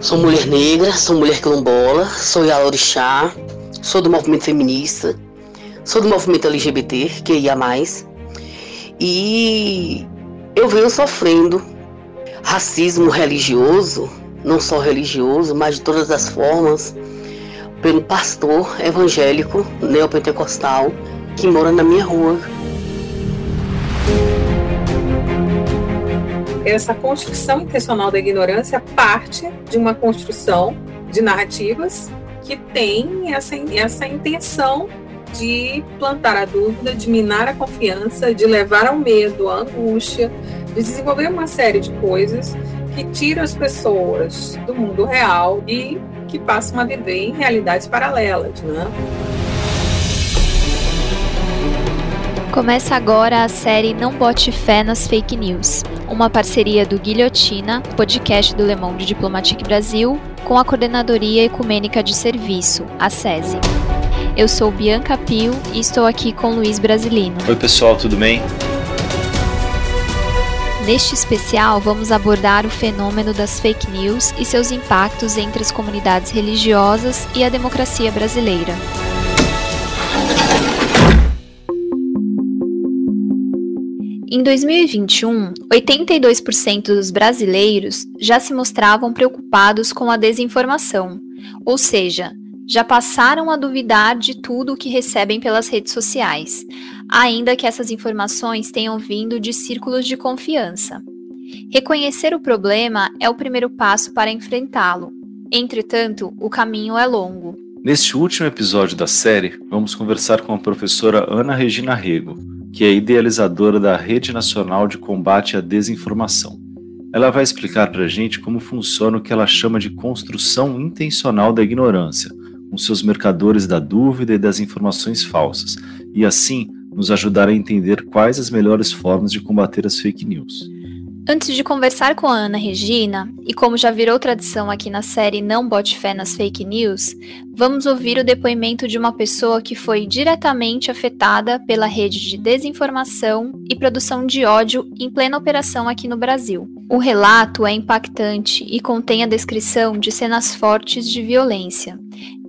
Sou mulher negra, sou mulher quilombola, sou Yalorixá, sou do movimento feminista, sou do movimento LGBT, que ia mais. E eu venho sofrendo racismo religioso, não só religioso, mas de todas as formas, pelo pastor evangélico neopentecostal que mora na minha rua. Essa construção intencional da ignorância parte de uma construção de narrativas que tem essa, essa intenção de plantar a dúvida, de minar a confiança, de levar ao medo, à angústia, de desenvolver uma série de coisas que tiram as pessoas do mundo real e que passam a viver em realidades paralelas, né? Começa agora a série Não Bote Fé nas Fake News, uma parceria do Guilhotina, podcast do Le Monde Diplomatique Brasil, com a Coordenadoria Ecumênica de Serviço, a SESI. Eu sou Bianca Pio e estou aqui com Luiz Brasilino. Oi pessoal, tudo bem? Neste especial, vamos abordar o fenômeno das fake news e seus impactos entre as comunidades religiosas e a democracia brasileira. Em 2021, 82% dos brasileiros já se mostravam preocupados com a desinformação, ou seja, já passaram a duvidar de tudo o que recebem pelas redes sociais, ainda que essas informações tenham vindo de círculos de confiança. Reconhecer o problema é o primeiro passo para enfrentá-lo. Entretanto, o caminho é longo. Neste último episódio da série, vamos conversar com a professora Ana Regina Rego, que é idealizadora da Rede Nacional de Combate à Desinformação. Ela vai explicar para a gente como funciona o que ela chama de construção intencional da ignorância, com seus mercadores da dúvida e das informações falsas, e assim nos ajudar a entender quais as melhores formas de combater as fake news. Antes de conversar com a Ana Regina, e como já virou tradição aqui na série Não Bote Fé nas Fake News, vamos ouvir o depoimento de uma pessoa que foi diretamente afetada pela rede de desinformação e produção de ódio em plena operação aqui no Brasil. O relato é impactante e contém a descrição de cenas fortes de violência.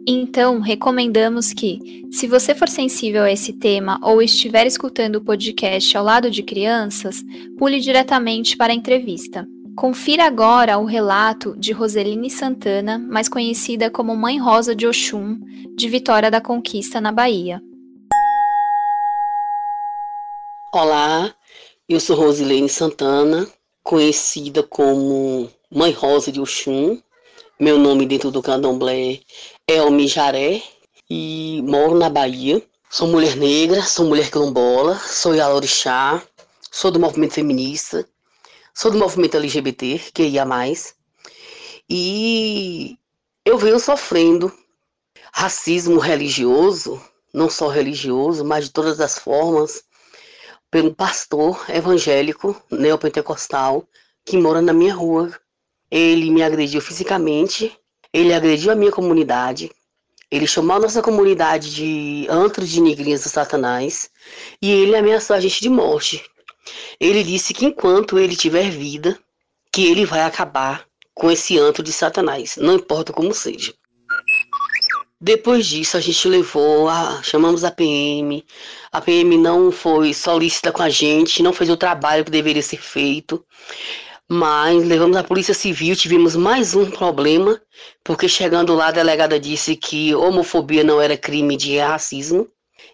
Então, recomendamos que, se você for sensível a esse tema ou estiver escutando o podcast ao lado de crianças, pule diretamente para a entrevista. Confira agora o relato de Roseline Santana, mais conhecida como Mãe Rosa de Oxum, de Vitória da Conquista, na Bahia. Olá, eu sou Rosilene Santana, conhecida como Mãe Rosa de Oxum. Meu nome dentro do candomblé é Mijaré e moro na Bahia. Sou mulher negra, sou mulher quilombola, sou Yalorixá, sou do movimento feminista, sou do movimento LGBT, que ia mais. E eu venho sofrendo racismo religioso, não só religioso, mas de todas as formas, pelo pastor evangélico neopentecostal que mora na minha rua. Ele me agrediu fisicamente, ele agrediu a minha comunidade, ele chamou a nossa comunidade de antro de negrinhas do satanás e ele ameaçou a gente de morte. Ele disse que enquanto ele tiver vida, que ele vai acabar com esse antro de satanás, não importa como seja. Depois disso, a gente levou, a, chamamos a PM. A PM não foi solícita com a gente, não fez o trabalho que deveria ser feito. Mas levamos a Polícia Civil, tivemos mais um problema, porque chegando lá a delegada disse que homofobia não era crime de racismo.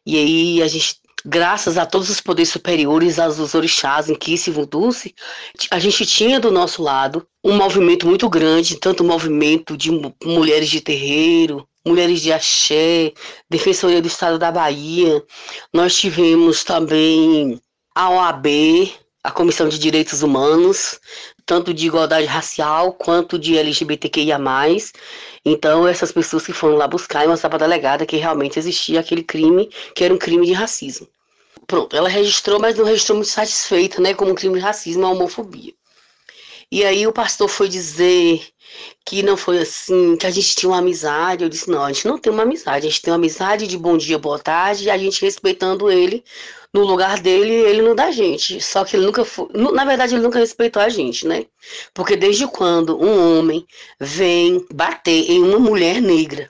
E aí a gente, graças a todos os poderes superiores, aos orixás se Dulce, a gente tinha do nosso lado um movimento muito grande, tanto o movimento de mulheres de terreiro, mulheres de axé, Defensoria do Estado da Bahia. Nós tivemos também a OAB, a Comissão de Direitos Humanos, tanto de igualdade racial quanto de LGBTQIA+. Então, essas pessoas que foram lá buscar e mostrar para a delegada que realmente existia aquele crime, que era um crime de racismo. Pronto, ela registrou, mas não registrou muito satisfeita, né, como um crime de racismo, a homofobia. E aí o pastor foi dizer que não foi assim, que a gente tinha uma amizade. Eu disse, não, a gente não tem uma amizade, a gente tem uma amizade de bom dia, boa tarde, e a gente respeitando ele no lugar dele, ele não da gente. Só que ele nunca foi, na verdade ele nunca respeitou a gente, né? Porque desde quando um homem vem bater em uma mulher negra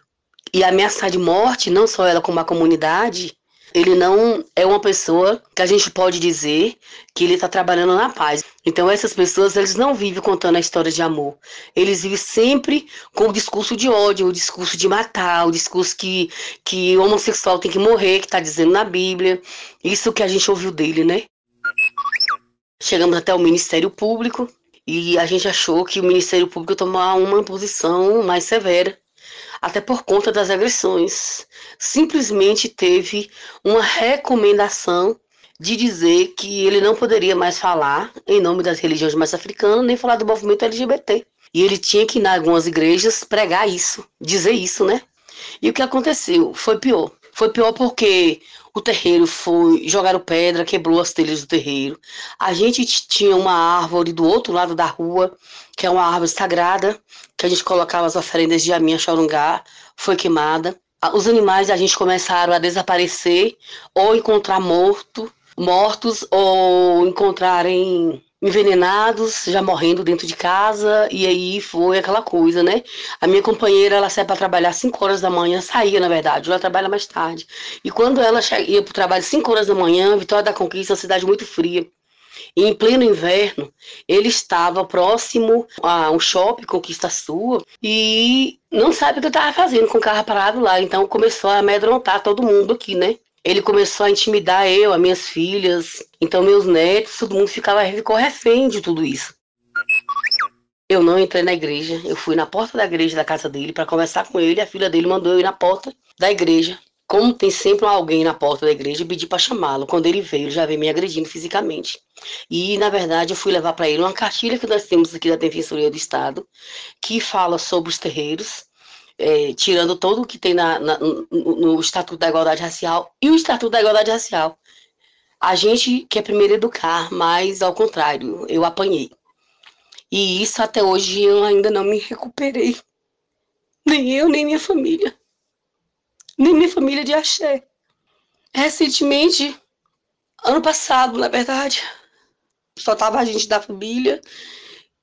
e ameaçar de morte, não só ela como a comunidade, ele não é uma pessoa que a gente pode dizer que ele está trabalhando na paz. Então essas pessoas eles não vivem contando a história de amor. Eles vivem sempre com o discurso de ódio, o discurso de matar, o discurso que que homossexual tem que morrer, que está dizendo na Bíblia. Isso que a gente ouviu dele, né? Chegamos até o Ministério Público e a gente achou que o Ministério Público tomar uma posição mais severa até por conta das agressões. Simplesmente teve uma recomendação de dizer que ele não poderia mais falar em nome das religiões mais africanas, nem falar do movimento LGBT. E ele tinha que ir em algumas igrejas pregar isso, dizer isso, né? E o que aconteceu? Foi pior. Foi pior porque o terreiro foi, jogaram pedra, quebrou as telhas do terreiro. A gente tinha uma árvore do outro lado da rua, que é uma árvore sagrada, que a gente colocava as oferendas de Aminha Chorungá, foi queimada. Os animais a gente começaram a desaparecer ou encontrar morto, mortos ou encontrarem envenenados, já morrendo dentro de casa, e aí foi aquela coisa, né? A minha companheira, ela sai para trabalhar 5 horas da manhã, saía, na verdade, ela trabalha mais tarde. E quando ela ia para o trabalho 5 horas da manhã, Vitória da Conquista é uma cidade muito fria. E em pleno inverno, ele estava próximo a um shopping Conquista Sua e não sabe o que estava fazendo com o carro parado lá. Então começou a amedrontar todo mundo aqui, né? Ele começou a intimidar eu, as minhas filhas, então meus netos, todo mundo ficava ficou refém de tudo isso. Eu não entrei na igreja, eu fui na porta da igreja da casa dele para conversar com ele, a filha dele mandou eu ir na porta da igreja. Como tem sempre alguém na porta da igreja, eu pedi para chamá-lo. Quando ele veio, ele já veio me agredindo fisicamente. E, na verdade, eu fui levar para ele uma cartilha que nós temos aqui da Defensoria do Estado, que fala sobre os terreiros, é, tirando todo o que tem na, na, no, no Estatuto da Igualdade Racial e o Estatuto da Igualdade Racial. A gente quer primeiro educar, mas ao contrário, eu apanhei. E isso até hoje eu ainda não me recuperei. Nem eu, nem minha família. Nem minha família de axé. Recentemente, ano passado, na verdade, só tava a gente da família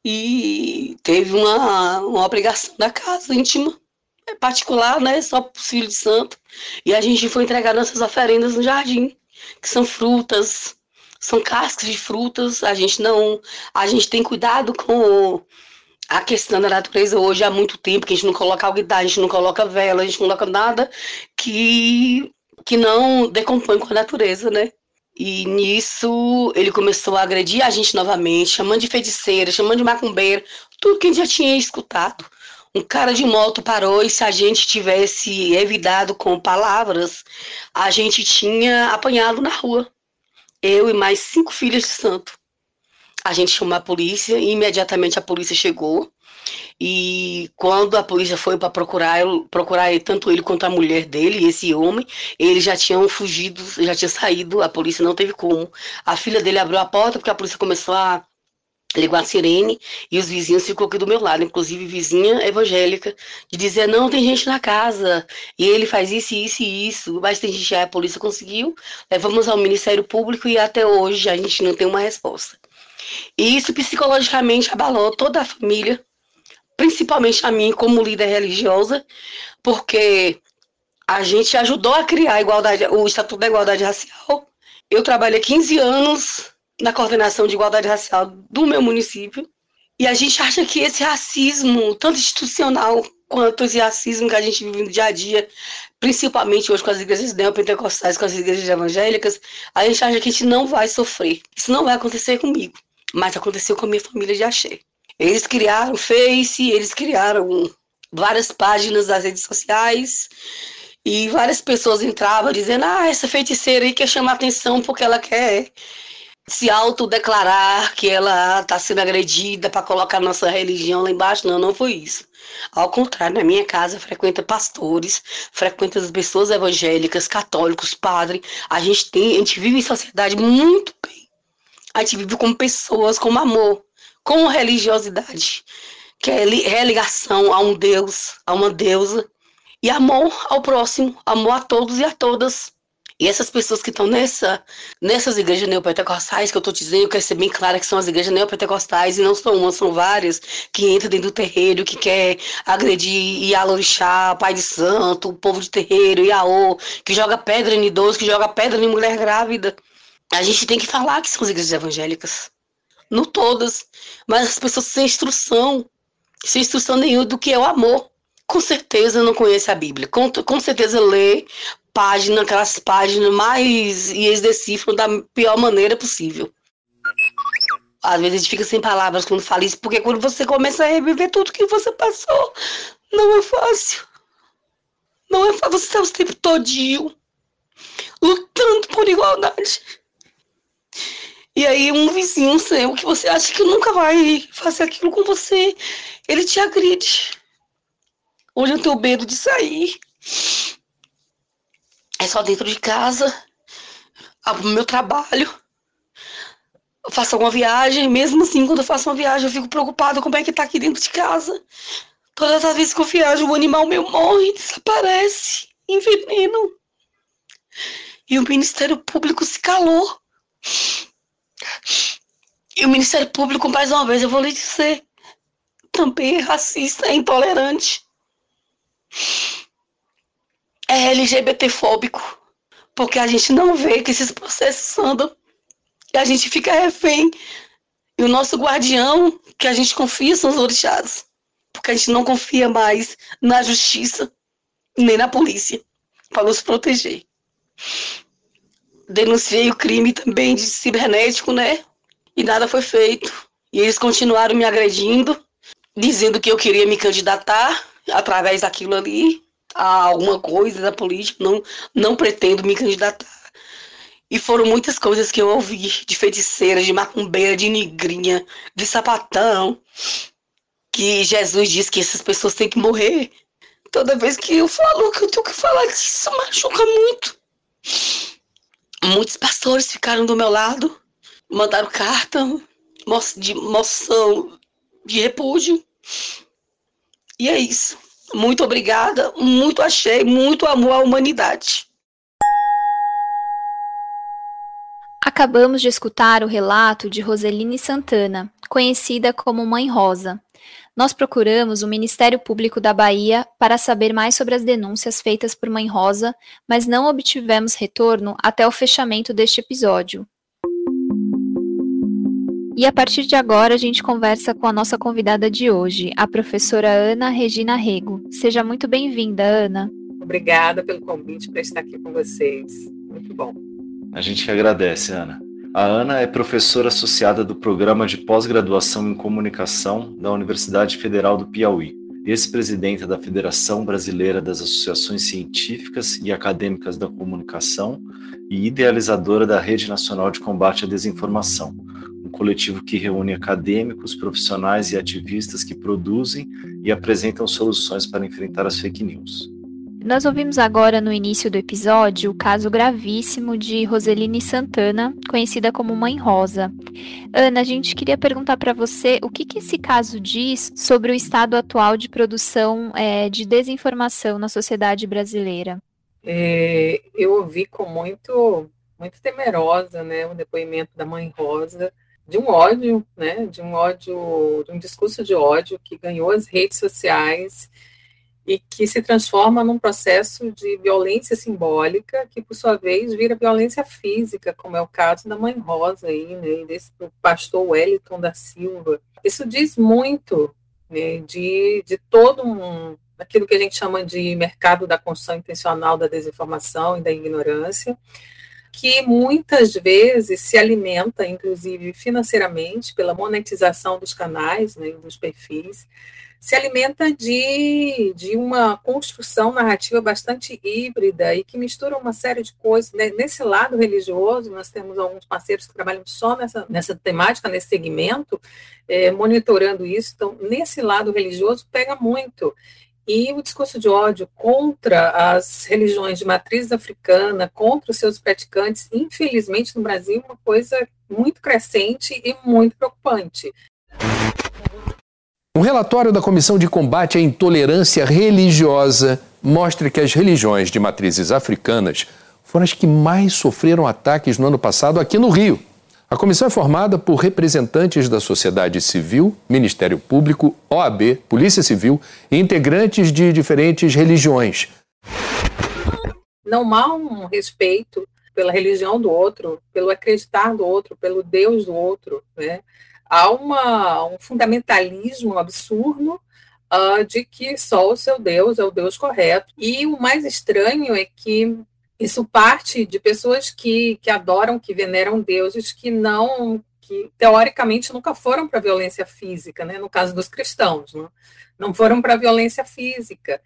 e teve uma, uma obrigação da casa íntima é particular, né? Só para os filhos de santo. E a gente foi entregar nossas oferendas no jardim, que são frutas, são cascas de frutas. A gente não. A gente tem cuidado com a questão da natureza hoje há muito tempo, que a gente não coloca alguidade, a gente não coloca vela, a gente não coloca nada que, que não decompõe com a natureza, né? E nisso ele começou a agredir a gente novamente, chamando de feiticeira, chamando de macumbeira, tudo que a gente já tinha escutado. Um cara de moto parou e se a gente tivesse evitado com palavras, a gente tinha apanhado na rua. Eu e mais cinco filhas de santo. A gente chamou a polícia e imediatamente a polícia chegou. E quando a polícia foi para procurar, procurar tanto ele quanto a mulher dele, esse homem, eles já tinham fugido, já tinha saído, a polícia não teve como. A filha dele abriu a porta porque a polícia começou a ligou a sirene e os vizinhos ficou aqui do meu lado, inclusive vizinha evangélica, de dizer, não, tem gente na casa, e ele faz isso, isso e isso, mas tem gente, a polícia conseguiu, levamos ao Ministério Público e até hoje a gente não tem uma resposta. E isso psicologicamente abalou toda a família, principalmente a mim como líder religiosa, porque a gente ajudou a criar a igualdade, o Estatuto da Igualdade Racial. Eu trabalhei 15 anos na coordenação de igualdade racial do meu município. E a gente acha que esse racismo, tanto institucional quanto esse racismo que a gente vive no dia a dia, principalmente hoje com as igrejas neopentecostais, com as igrejas evangélicas, a gente acha que a gente não vai sofrer. Isso não vai acontecer comigo, mas aconteceu com a minha família de Axé. Eles criaram Face, eles criaram várias páginas das redes sociais, e várias pessoas entravam dizendo: ah, essa feiticeira aí quer chamar atenção porque ela quer se autodeclarar que ela está sendo agredida para colocar nossa religião lá embaixo. Não, não foi isso. Ao contrário, na minha casa frequenta pastores, frequenta as pessoas evangélicas, católicos, padres. A gente tem, a gente vive em sociedade muito bem. A gente vive como pessoas, com amor, com religiosidade, que é religação a um Deus, a uma deusa, e amor ao próximo, amor a todos e a todas. E essas pessoas que estão nessa, nessas igrejas neopentecostais, que eu estou dizendo, eu quero ser bem clara que são as igrejas neopentecostais, e não são uma, são várias, que entram dentro do terreiro, que quer agredir Ialorixá, Pai de Santo, o povo de terreiro, Iaô, que joga pedra em idoso, que joga pedra em mulher grávida. A gente tem que falar que são as igrejas evangélicas. Não todas, mas as pessoas sem instrução, sem instrução nenhuma do que é o amor. Com certeza não conhece a Bíblia. Com, com certeza lê página, aquelas páginas mais. e eles decifram da pior maneira possível. Às vezes a gente fica sem palavras quando fala isso, porque quando você começa a reviver tudo que você passou, não é fácil. Não é fácil. Você está o tempo todinho lutando por igualdade. E aí um vizinho seu que você acha que nunca vai fazer aquilo com você, ele te agride. Hoje eu tenho medo de sair. É só dentro de casa. O meu trabalho. Eu faço alguma viagem, mesmo assim, quando eu faço uma viagem, eu fico preocupado como é que tá aqui dentro de casa. Todas as vezes que eu viajo, o animal meu morre, desaparece, envenenam. E o Ministério Público se calou. E o Ministério Público, mais uma vez, eu vou lhe dizer, também é racista, é intolerante. É LGBTfóbico. Porque a gente não vê que esses processos andam. E a gente fica refém. E o nosso guardião, que a gente confia, são os orixás. Porque a gente não confia mais na justiça, nem na polícia, para nos proteger denunciei o crime também de cibernético, né? E nada foi feito. E eles continuaram me agredindo, dizendo que eu queria me candidatar através daquilo ali a alguma coisa da política. Não, não pretendo me candidatar. E foram muitas coisas que eu ouvi de feiticeira, de macumbeira, de negrinha, de sapatão. Que Jesus disse que essas pessoas têm que morrer. Toda vez que eu falo que eu tenho que falar disso, machuca muito. Muitos pastores ficaram do meu lado, mandaram carta de moção de repúdio. E é isso. Muito obrigada, muito achei, muito amor à humanidade. Acabamos de escutar o relato de Roseline Santana, conhecida como Mãe Rosa, nós procuramos o Ministério Público da Bahia para saber mais sobre as denúncias feitas por Mãe Rosa, mas não obtivemos retorno até o fechamento deste episódio. E a partir de agora a gente conversa com a nossa convidada de hoje, a professora Ana Regina Rego. Seja muito bem-vinda, Ana. Obrigada pelo convite para estar aqui com vocês. Muito bom. A gente que agradece, Ana. A Ana é professora associada do Programa de Pós-Graduação em Comunicação da Universidade Federal do Piauí, ex-presidenta da Federação Brasileira das Associações Científicas e Acadêmicas da Comunicação e idealizadora da Rede Nacional de Combate à Desinformação, coletivo que reúne acadêmicos, profissionais e ativistas que produzem e apresentam soluções para enfrentar as fake news. Nós ouvimos agora no início do episódio o caso gravíssimo de Roseline Santana, conhecida como Mãe Rosa. Ana, a gente queria perguntar para você o que, que, esse caso diz sobre o estado atual de produção é, de desinformação na sociedade brasileira. É, eu ouvi com muito, muito temerosa, né, o depoimento da Mãe Rosa de um ódio, né, de um ódio, de um discurso de ódio que ganhou as redes sociais e que se transforma num processo de violência simbólica, que por sua vez vira violência física, como é o caso da mãe Rosa aí, né, desse do pastor Wellington da Silva. Isso diz muito né, de, de todo um aquilo que a gente chama de mercado da construção intencional da desinformação e da ignorância, que muitas vezes se alimenta, inclusive financeiramente, pela monetização dos canais, né, dos perfis, se alimenta de, de uma construção narrativa bastante híbrida e que mistura uma série de coisas. Né? Nesse lado religioso, nós temos alguns parceiros que trabalham só nessa, nessa temática, nesse segmento, é, monitorando isso. Então, nesse lado religioso, pega muito. E o discurso de ódio contra as religiões de matriz africana, contra os seus praticantes, infelizmente no Brasil, é uma coisa muito crescente e muito preocupante. Um relatório da Comissão de Combate à Intolerância Religiosa mostra que as religiões de matrizes africanas foram as que mais sofreram ataques no ano passado aqui no Rio. A comissão é formada por representantes da sociedade civil, Ministério Público, OAB, Polícia Civil e integrantes de diferentes religiões. Não há um respeito pela religião do outro, pelo acreditar do outro, pelo Deus do outro, né? há uma, um fundamentalismo absurdo uh, de que só o seu Deus é o Deus correto. E o mais estranho é que isso parte de pessoas que, que adoram, que veneram deuses que não, que teoricamente nunca foram para violência física, né? no caso dos cristãos, né? não foram para violência física.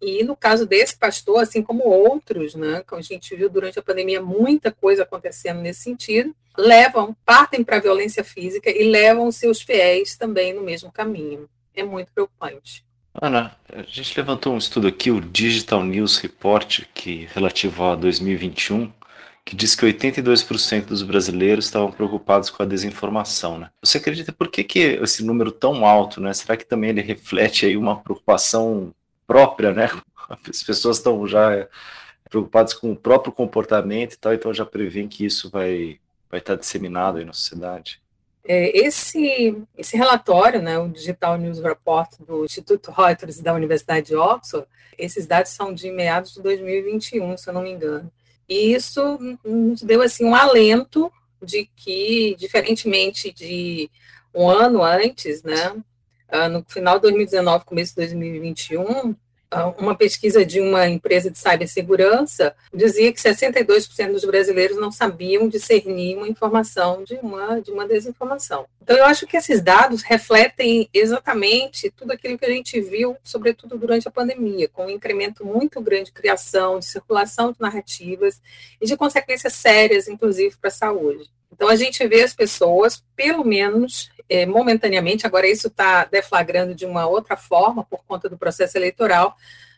E no caso desse pastor, assim como outros, né, que a gente viu durante a pandemia muita coisa acontecendo nesse sentido, levam, partem para a violência física e levam seus fiéis também no mesmo caminho. É muito preocupante. Ana, a gente levantou um estudo aqui, o Digital News Report, que relativo a 2021, que diz que 82% dos brasileiros estavam preocupados com a desinformação, né? Você acredita por que, que esse número tão alto, né? Será que também ele reflete aí uma preocupação própria, né? As pessoas estão já preocupadas com o próprio comportamento e tal, então já prevêem que isso vai, vai estar disseminado aí na sociedade. É, esse, esse relatório, né, o Digital News Report do Instituto Reuters da Universidade de Oxford, esses dados são de meados de 2021, se eu não me engano. E isso nos deu assim um alento de que, diferentemente de um ano antes, né, ah, no final de 2019, começo de 2021, ah, uma pesquisa de uma empresa de cibersegurança dizia que 62% dos brasileiros não sabiam discernir uma informação de uma, de uma desinformação. Então, eu acho que esses dados refletem exatamente tudo aquilo que a gente viu, sobretudo durante a pandemia, com um incremento muito grande de criação, de circulação de narrativas e de consequências sérias, inclusive, para a saúde. Então, a gente vê as pessoas, pelo menos é, momentaneamente, agora isso está deflagrando de uma outra forma por conta do processo eleitoral,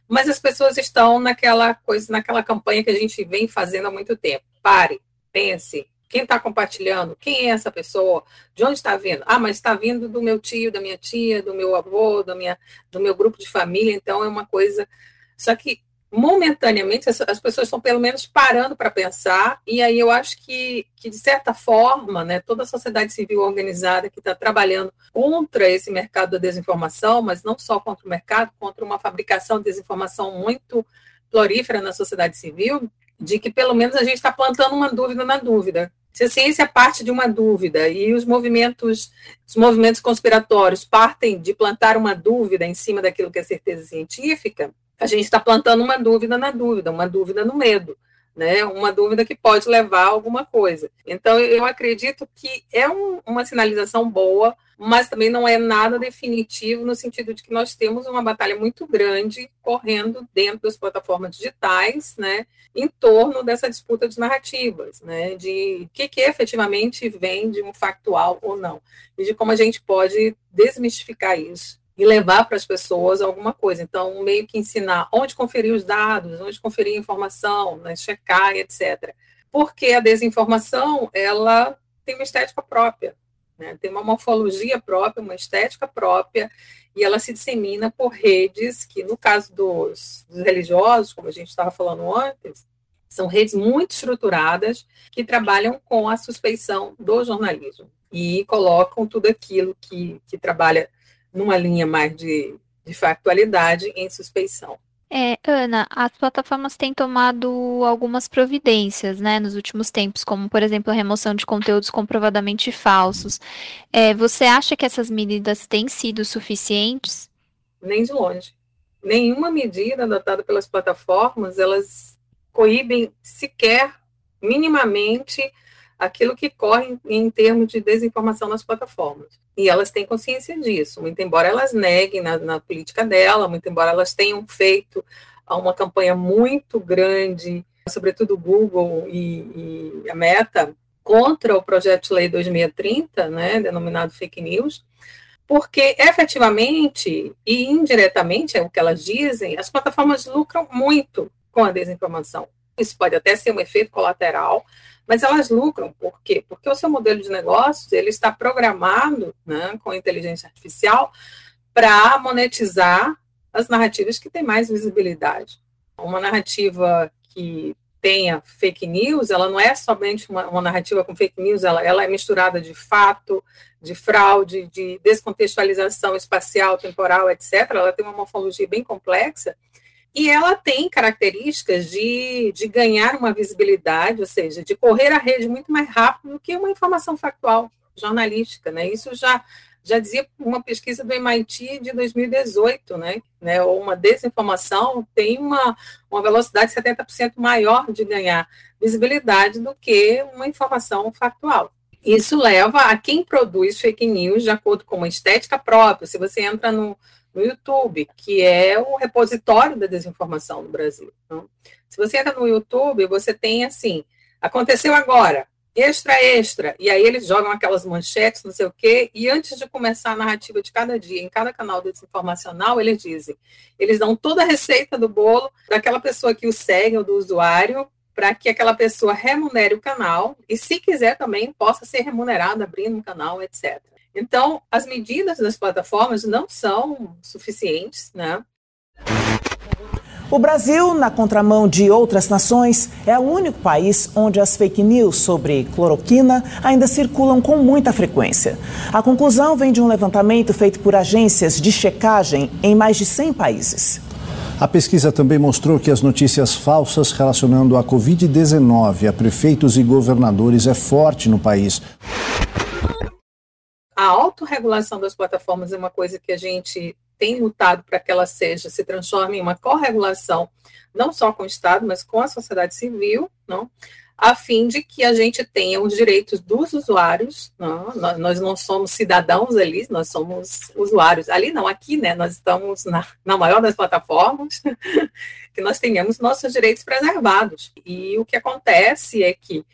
mas as pessoas estão naquela coisa, naquela campanha que a gente vem fazendo há muito tempo. Pare, pense, quem está compartilhando? Quem é essa pessoa? De onde está vindo? Ah, mas está vindo do meu tio, da minha tia, do meu avô, da minha, do meu grupo de família, então é uma coisa. Só que momentaneamente as, as, pessoas estão pelo menos parando para pensar e aí eu acho que, que de certa forma né, toda a sociedade civil organizada que está trabalhando contra esse mercado da desinformação mas não só contra o mercado contra uma fabricação de desinformação muito florífera na sociedade civil de que pelo menos a gente está plantando uma dúvida na dúvida. Se a ciência parte de uma dúvida e os movimentos os movimentos conspiratórios partem de plantar uma dúvida em cima daquilo que é certeza científica a gente está plantando uma dúvida na dúvida, uma dúvida no medo, né? Uma dúvida que pode levar a alguma coisa. Então, eu acredito que é um, uma sinalização boa, mas também não é nada definitivo no sentido de que nós temos uma batalha muito grande correndo dentro das plataformas digitais, né? Em torno dessa disputa de narrativas, né? De o que, que efetivamente vem de um factual ou não, e de como a gente pode desmistificar isso e levar para as pessoas alguma coisa. Então, meio que ensinar onde conferir os dados, onde conferir a informação, né, checar, etc. Porque a desinformação, ela tem uma estética própria, né, tem uma morfologia própria, uma estética própria, e ela se dissemina por redes que, no caso dos, dos religiosos, como a gente estava falando antes, são redes muito estruturadas que trabalham com a suspeição do jornalismo e colocam tudo aquilo que, que trabalha numa linha mais de, de factualidade em suspeição. É, Ana, as plataformas têm tomado algumas providências, né, nos últimos tempos, como, por exemplo, a remoção de conteúdos comprovadamente falsos. É, você acha que essas medidas têm sido suficientes? Nem de longe. Nenhuma medida adotada pelas plataformas, elas coíbem sequer minimamente aquilo que corre em termos de desinformação nas plataformas. E elas têm consciência disso, muito embora elas neguem na, na política dela, muito embora elas tenham feito uma campanha muito grande, sobretudo o Google e, e a Meta, contra o projeto de lei 2630, né, denominado fake news, porque efetivamente e indiretamente, é o que elas dizem, as plataformas lucram muito com a desinformação. Isso pode até ser um efeito colateral, mas elas lucram, por quê? Porque o seu modelo de negócios ele está programado né, com inteligência artificial para monetizar as narrativas que têm mais visibilidade. Uma narrativa que tenha fake news, ela não é somente uma, uma narrativa com fake news, ela, ela, é misturada de fato, de fraude, de descontextualização espacial, temporal, etc. Ela tem uma morfologia bem complexa e ela tem características de, de ganhar uma visibilidade, ou seja, de correr a rede muito mais rápido do que uma informação factual jornalística, né? Isso já já dizia uma pesquisa do MIT de 2018, né, né, uma desinformação tem uma, uma velocidade 70% maior de ganhar visibilidade do que uma informação factual. Isso leva a quem produz fake news de acordo com uma estética própria. Se você entra no, no YouTube, que é o repositório da desinformação no Brasil. Então, se você entra no YouTube, você tem assim, aconteceu agora, extra, extra. E aí eles jogam aquelas manchetes, não sei o quê, e antes de começar a narrativa de cada dia, em cada canal desinformacional, eles dizem, eles dão toda a receita do bolo daquela pessoa que o segue ou do usuário, para que aquela pessoa remunere o canal e, se quiser também, possa ser remunerada abrindo um canal, etc. Então, as medidas das plataformas não são suficientes, né? O Brasil, na contramão de outras nações, é o único país onde as fake news sobre cloroquina ainda circulam com muita frequência. A conclusão vem de um levantamento feito por agências de checagem em mais de 100 países. A pesquisa também mostrou que as notícias falsas relacionando a Covid-19 a prefeitos e governadores é forte no país. A autorregulação das plataformas é uma coisa que a gente tem lutado para que ela seja, se transforme em uma corregulação, não só com o Estado, mas com a sociedade civil, não? a fim de que a gente tenha os direitos dos usuários, não? nós não somos cidadãos ali, nós somos usuários, ali não, aqui, né, nós estamos na, na maior das plataformas, que nós tenhamos nossos direitos preservados, e o que acontece é que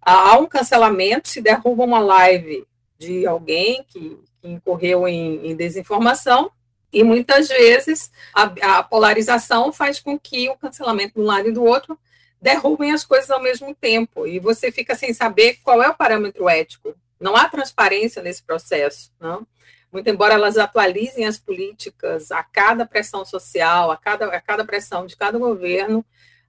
há um cancelamento, se derruba uma live de alguém que, que incorreu em, em desinformação, e muitas vezes a, a, polarização faz com que o cancelamento de um lado e do outro derrubem as coisas ao mesmo tempo. E você fica sem saber qual é o parâmetro ético. Não há transparência nesse processo. Não? Muito embora elas atualizem as políticas a cada pressão social, a cada, a cada pressão de cada governo,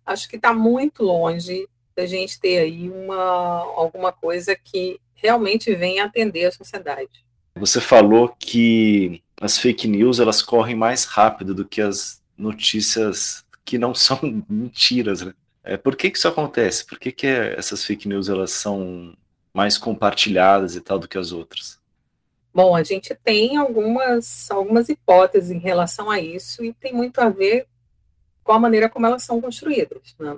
acho que está muito longe da gente ter aí uma, alguma coisa que realmente venha atender a sociedade. Você falou que as fake news elas correm mais rápido do que as notícias que não são mentiras, né? É, por que, que isso acontece? Por que, que essas fake news elas são mais compartilhadas e tal do que as outras? Bom, a gente tem algumas, algumas hipóteses em relação a isso e tem muito a ver com a maneira como elas são construídas. Né?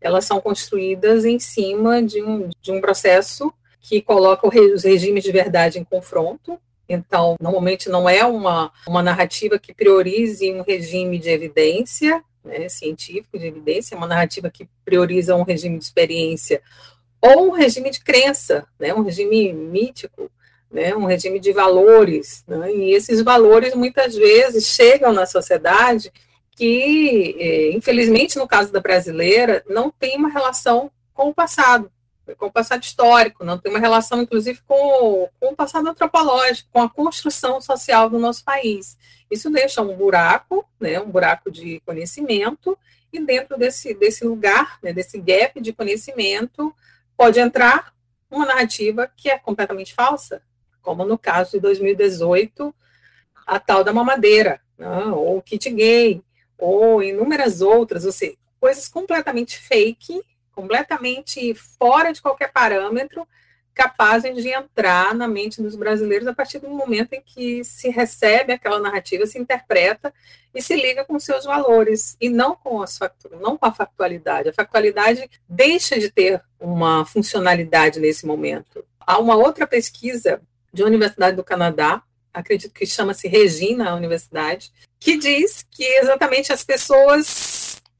Elas são construídas em cima de um, de um processo que coloca os regimes de verdade em confronto, então, normalmente não é uma, uma narrativa que priorize um regime de evidência, né, científico de evidência, é uma narrativa que prioriza um regime de experiência ou um regime de crença, né, um regime mítico, né, um regime de valores. Né, e esses valores muitas vezes chegam na sociedade que, eh, infelizmente, no caso da brasileira, não tem uma relação com o passado com o passado histórico, não tem uma relação, inclusive, com, com o passado antropológico, com a construção social do nosso país. Isso deixa um buraco, né, um buraco de conhecimento, e dentro desse, desse lugar, né, desse gap de conhecimento, pode entrar uma narrativa que é completamente falsa, como no caso de 2018, a tal da mamadeira, né, ou o kit gay, ou inúmeras outras, ou seja, coisas completamente fake completamente fora de qualquer parâmetro, capazes de entrar na mente dos brasileiros a partir do momento em que se recebe aquela narrativa, se interpreta e se liga com seus valores e não com, não com a factualidade. A factualidade deixa de ter uma funcionalidade nesse momento. Há uma outra pesquisa de uma Universidade do Canadá, acredito que chama-se Regina a Universidade, que diz que exatamente as pessoas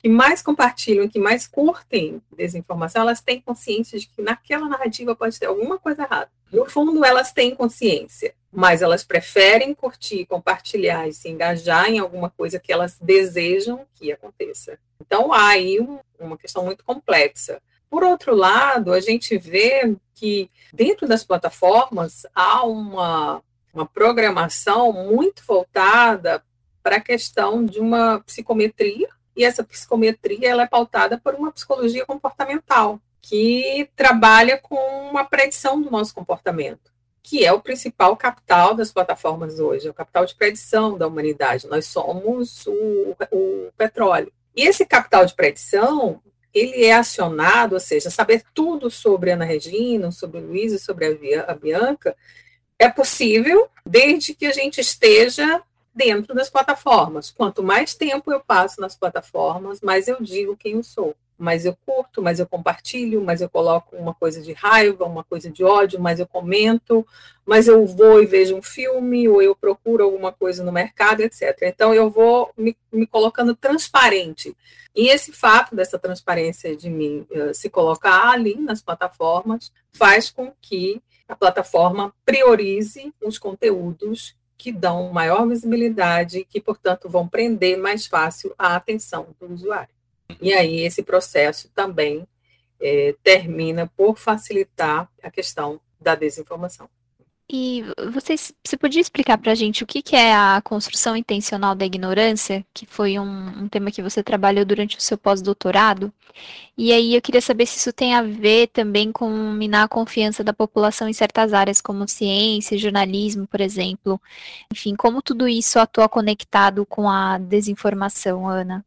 que mais compartilham, que mais curtem desinformação, elas têm consciência de que naquela narrativa pode ter alguma coisa errada. No fundo, elas têm consciência, mas elas preferem curtir, compartilhar e se engajar em alguma coisa que elas desejam que aconteça. Então, há aí um, uma questão muito complexa. Por outro lado, a gente vê que dentro das plataformas há uma uma programação muito voltada para a questão de uma psicometria, e essa psicometria ela é pautada por uma psicologia comportamental, que trabalha com uma predição do nosso comportamento, que é o principal capital das plataformas hoje, é o capital de predição da humanidade. Nós somos o, o petróleo. E esse capital de predição, ele é acionado, ou seja, saber tudo sobre Ana Regina, sobre o Luiz e sobre a Bianca, é possível desde que a gente esteja dentro das plataformas. Quanto mais tempo eu passo nas plataformas, mais eu digo quem eu sou. Mais eu curto, mais eu compartilho, mais eu coloco uma coisa de raiva, uma coisa de ódio, mais eu comento, mais eu vou e vejo um filme, ou eu procuro alguma coisa no mercado, etc. Então eu vou me, me colocando transparente. E esse fato dessa transparência de mim uh, se colocar ali nas plataformas faz com que a plataforma priorize os conteúdos que dão maior visibilidade, que, portanto, vão prender mais fácil a atenção do usuário. E aí esse processo também é, termina por facilitar a questão da desinformação. E vocês, você podia explicar para a gente o que, que, é a construção intencional da ignorância, que foi um, um tema que você trabalhou durante o seu pós-doutorado? E aí eu queria saber se isso tem a ver também com minar a confiança da população em certas áreas, como ciência, jornalismo, por exemplo. Enfim, como tudo isso atua conectado com a desinformação, Ana?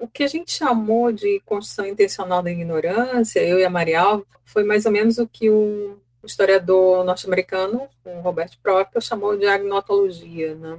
O que a gente chamou de construção intencional da ignorância, eu e a Marial, foi mais ou menos o que o o historiador norte-americano, o Robert Proctor, chamou de agnotologia, né?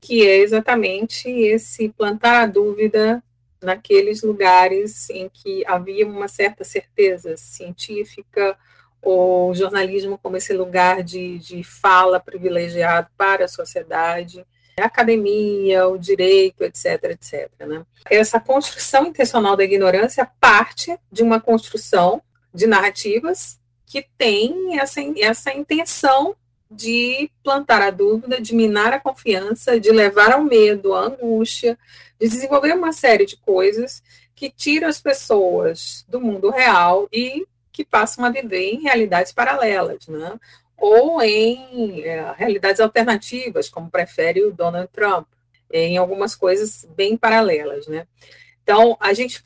que é exatamente esse plantar a dúvida naqueles lugares em que havia uma certa certeza científica ou jornalismo como esse lugar de, de fala privilegiado para a sociedade, a academia, o direito, etc, etc. Né? Essa construção intencional da ignorância parte de uma construção de narrativas que tem essa, essa intenção de plantar a dúvida, de minar a confiança, de levar ao medo, à angústia, de desenvolver uma série de coisas que tira as pessoas do mundo real e que passam a viver em realidades paralelas, né? ou em é, realidades alternativas, como prefere o Donald Trump, em algumas coisas bem paralelas. Né? Então, a gente,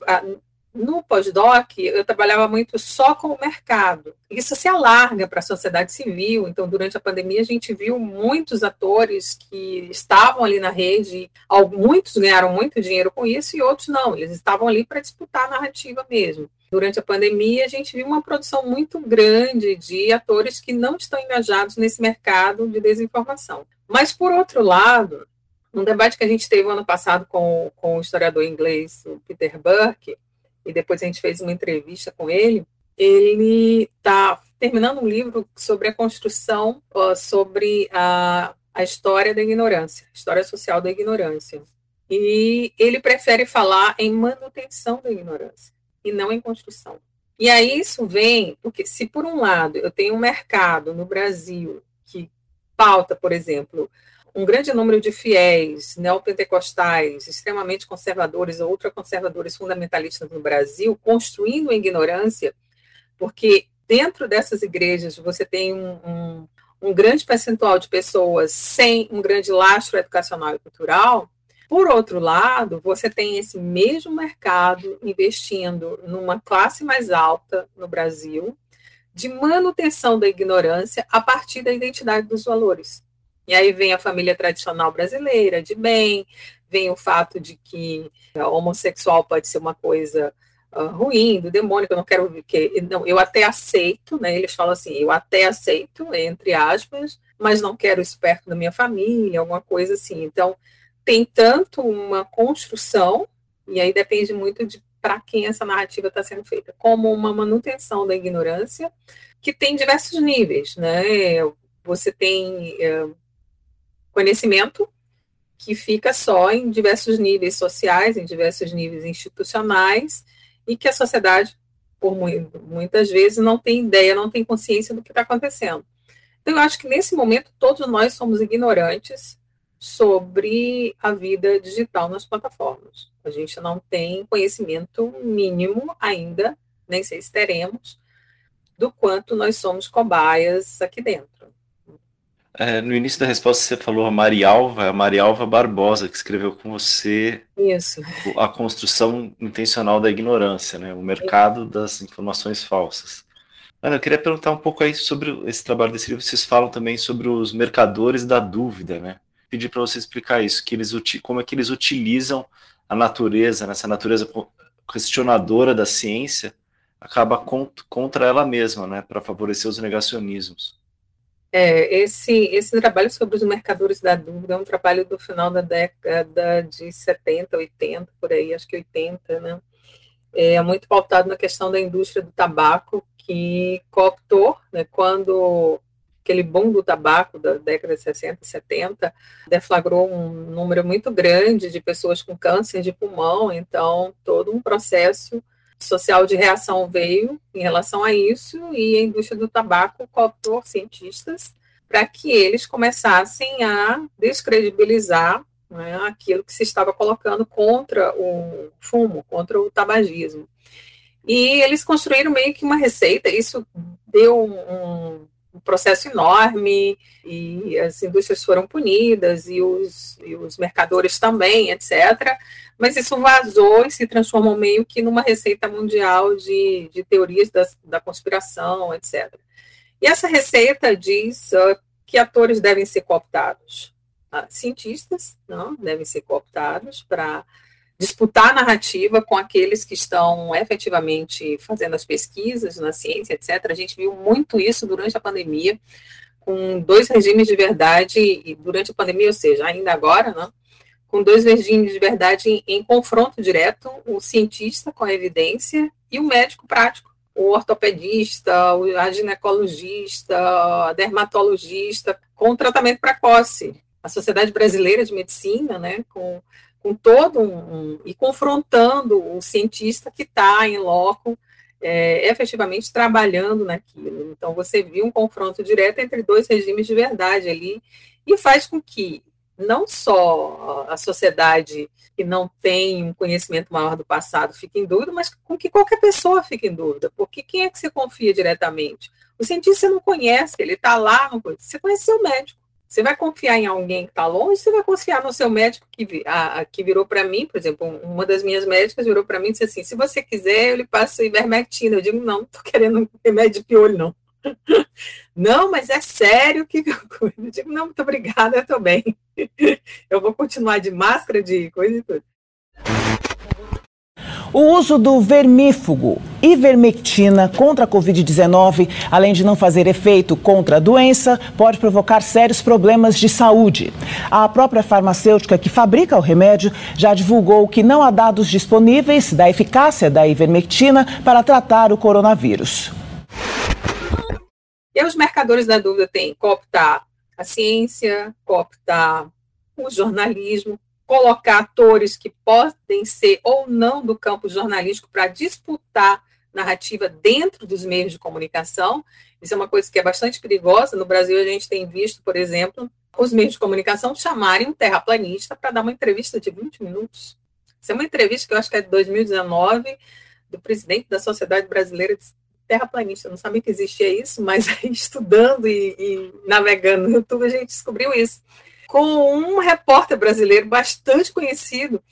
no pós-doc, eu trabalhava muito só com o mercado. Isso se alarga para a sociedade civil. Então, durante a pandemia, a gente viu muitos atores que estavam ali na rede, muitos ganharam muito dinheiro com isso e outros não. Eles estavam ali para disputar a narrativa mesmo. Durante a pandemia, a gente viu uma produção muito grande de atores que não estão engajados nesse mercado de desinformação. Mas, por outro lado, num debate que a gente teve ano passado com, com o historiador inglês Peter Burke, e depois a gente fez uma entrevista com ele, ele está terminando um livro sobre a construção, sobre a, a história da ignorância, história social da ignorância. E ele prefere falar em manutenção da ignorância e não em construção. E aí isso vem porque se por um lado eu tenho um mercado no Brasil que pauta, por exemplo, um grande número de fiéis neopentecostais, extremamente conservadores ou ultraconservadores fundamentalistas no Brasil, construindo a ignorância, porque dentro dessas igrejas você tem um, um, um grande percentual de pessoas sem um grande lastro educacional e cultural. Por outro lado, você tem esse mesmo mercado investindo numa classe mais alta no Brasil, de manutenção da ignorância a partir da identidade dos valores. E aí vem a família tradicional brasileira, de bem, vem o fato de que homossexual pode ser uma coisa uh, ruim, do demônio, que eu não quero que não, eu até aceito, né? Eles falam assim, eu até aceito, entre aspas, mas não quero isso perto da minha família, alguma coisa assim. Então, tem tanto uma construção, e aí depende muito de para quem essa narrativa está sendo feita, como uma manutenção da ignorância, que tem diversos níveis, né? Você tem uh, conhecimento que fica só em diversos níveis sociais, em diversos níveis institucionais, e que a sociedade, por muitas vezes, não tem ideia, não tem consciência do que está acontecendo. Então, eu acho que nesse momento todos nós somos ignorantes sobre a vida digital nas plataformas. A gente não tem conhecimento mínimo ainda, nem sei se teremos, do quanto nós somos cobaias aqui dentro. É, no início da resposta você falou a Marialva, a Marialva Barbosa, que escreveu com você Isso. a construção intencional da ignorância, né? o mercado das informações falsas. Ana, eu queria perguntar um pouco aí sobre esse trabalho desse livro. Vocês falam também sobre os mercadores da dúvida, né? Pedir para você explicar isso, que eles como é que eles utilizam a natureza, nessa natureza questionadora da ciência, acaba contra ela mesma, né, para favorecer os negacionismos. É, esse, esse trabalho sobre os mercadores da dúvida é um trabalho do final da década de 70, 80, por aí, acho que 80, né? É muito pautado na questão da indústria do tabaco, que cooptou, né, quando aquele boom do tabaco da década de 60 e 70 deflagrou um número muito grande de pessoas com câncer de pulmão, então todo um processo social de reação veio em relação a isso e a indústria do tabaco cooptou cientistas para que eles começassem a descredibilizar né, aquilo que se estava colocando contra o fumo, contra o tabagismo. E eles construíram meio que uma receita, isso deu um, um processo enorme, e as indústrias foram punidas, e os, e os mercadores também, etc mas isso vazou e se transformou meio que numa receita mundial de, de teorias da, da conspiração, etc. E essa receita diz uh, que atores devem ser cooptados, uh, cientistas não devem ser cooptados para disputar narrativa com aqueles que estão efetivamente fazendo as pesquisas na ciência, etc. A gente viu muito isso durante a pandemia, com dois regimes de verdade, durante a pandemia, ou seja, ainda agora, né, com dois regimes de verdade em, em confronto direto, o cientista com a evidência e o médico prático, o ortopedista, a ginecologista, a dermatologista, com tratamento precoce. A Sociedade Brasileira de Medicina, né, com, com todo um, um e confrontando o cientista que está em loco, é, efetivamente trabalhando naquilo. Então, você viu um confronto direto entre dois regimes de verdade ali, e faz com que não só a sociedade que não tem um conhecimento maior do passado fique em dúvida, mas com que qualquer pessoa fique em dúvida, porque quem é que você confia diretamente? O cientista não conhece, ele está lá, você conhece seu médico. Você vai confiar em alguém que está longe, você vai confiar no seu médico que, a, a, que virou para mim, por exemplo, uma das minhas médicas virou para mim e disse assim, se você quiser, eu lhe passo ivermectina. Eu digo, não, não estou querendo remédio de piolho, não. Não, mas é sério que eu digo, não, muito obrigada, eu estou bem. Eu vou continuar de máscara, de coisa e tudo. O uso do vermífugo, ivermectina, contra a Covid-19, além de não fazer efeito contra a doença, pode provocar sérios problemas de saúde. A própria farmacêutica que fabrica o remédio já divulgou que não há dados disponíveis da eficácia da ivermectina para tratar o coronavírus. E os mercadores da dúvida têm cooptar a ciência, cooptar o jornalismo, colocar atores que podem ser ou não do campo jornalístico para disputar narrativa dentro dos meios de comunicação. Isso é uma coisa que é bastante perigosa. No Brasil, a gente tem visto, por exemplo, os meios de comunicação chamarem um terraplanista para dar uma entrevista de 20 minutos. Isso é uma entrevista que eu acho que é de 2019, do presidente da Sociedade Brasileira de terraplanista, não sabia que existia isso, mas estudando e, e, navegando no YouTube a gente descobriu isso. Com um repórter brasileiro bastante conhecido,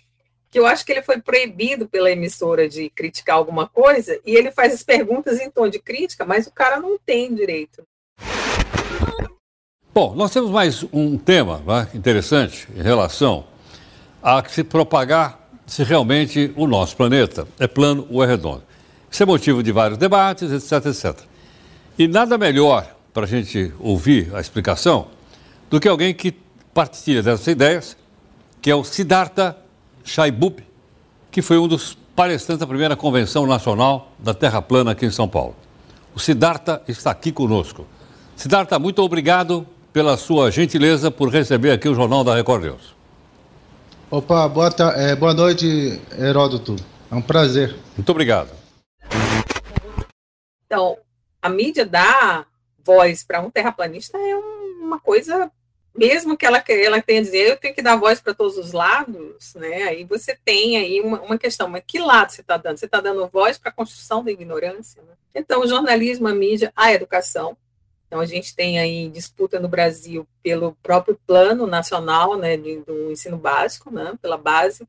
que eu acho que ele foi proibido pela emissora de criticar alguma coisa, e ele faz as perguntas em tom de crítica, mas o cara não tem direito. Bom, nós temos mais um tema né, interessante em relação a se propagar se realmente o nosso planeta é plano ou é redondo. Isso é motivo de vários debates, etc, etc. E nada melhor para a gente ouvir a explicação do que alguém que partilha dessas ideias, que é o Siddhartha Shaibub, que foi um dos palestrantes da primeira Convenção Nacional da Terra Plana aqui em São Paulo. O Siddhartha está aqui conosco. Siddhartha, muito obrigado pela sua gentileza por receber aqui o Jornal da Record News. Opa, boa, é, boa noite, Heródoto. É um prazer. Muito obrigado. Então, a mídia dá voz para um terraplanista é uma coisa, mesmo que ela, ela tenha dizer, eu tenho que dar voz para todos os lados, né? Aí você tem aí uma, uma questão, mas que lado você está dando? Você está dando voz para a construção da ignorância? Né? Então, o jornalismo, a mídia, a educação, Então, a gente tem aí disputa no Brasil pelo próprio plano nacional né, do ensino básico, né, pela base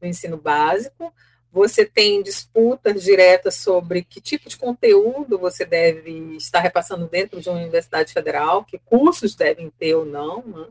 do ensino básico. Você tem disputas diretas sobre que tipo de conteúdo você deve estar repassando dentro de uma universidade federal, que cursos devem ter ou não. Né?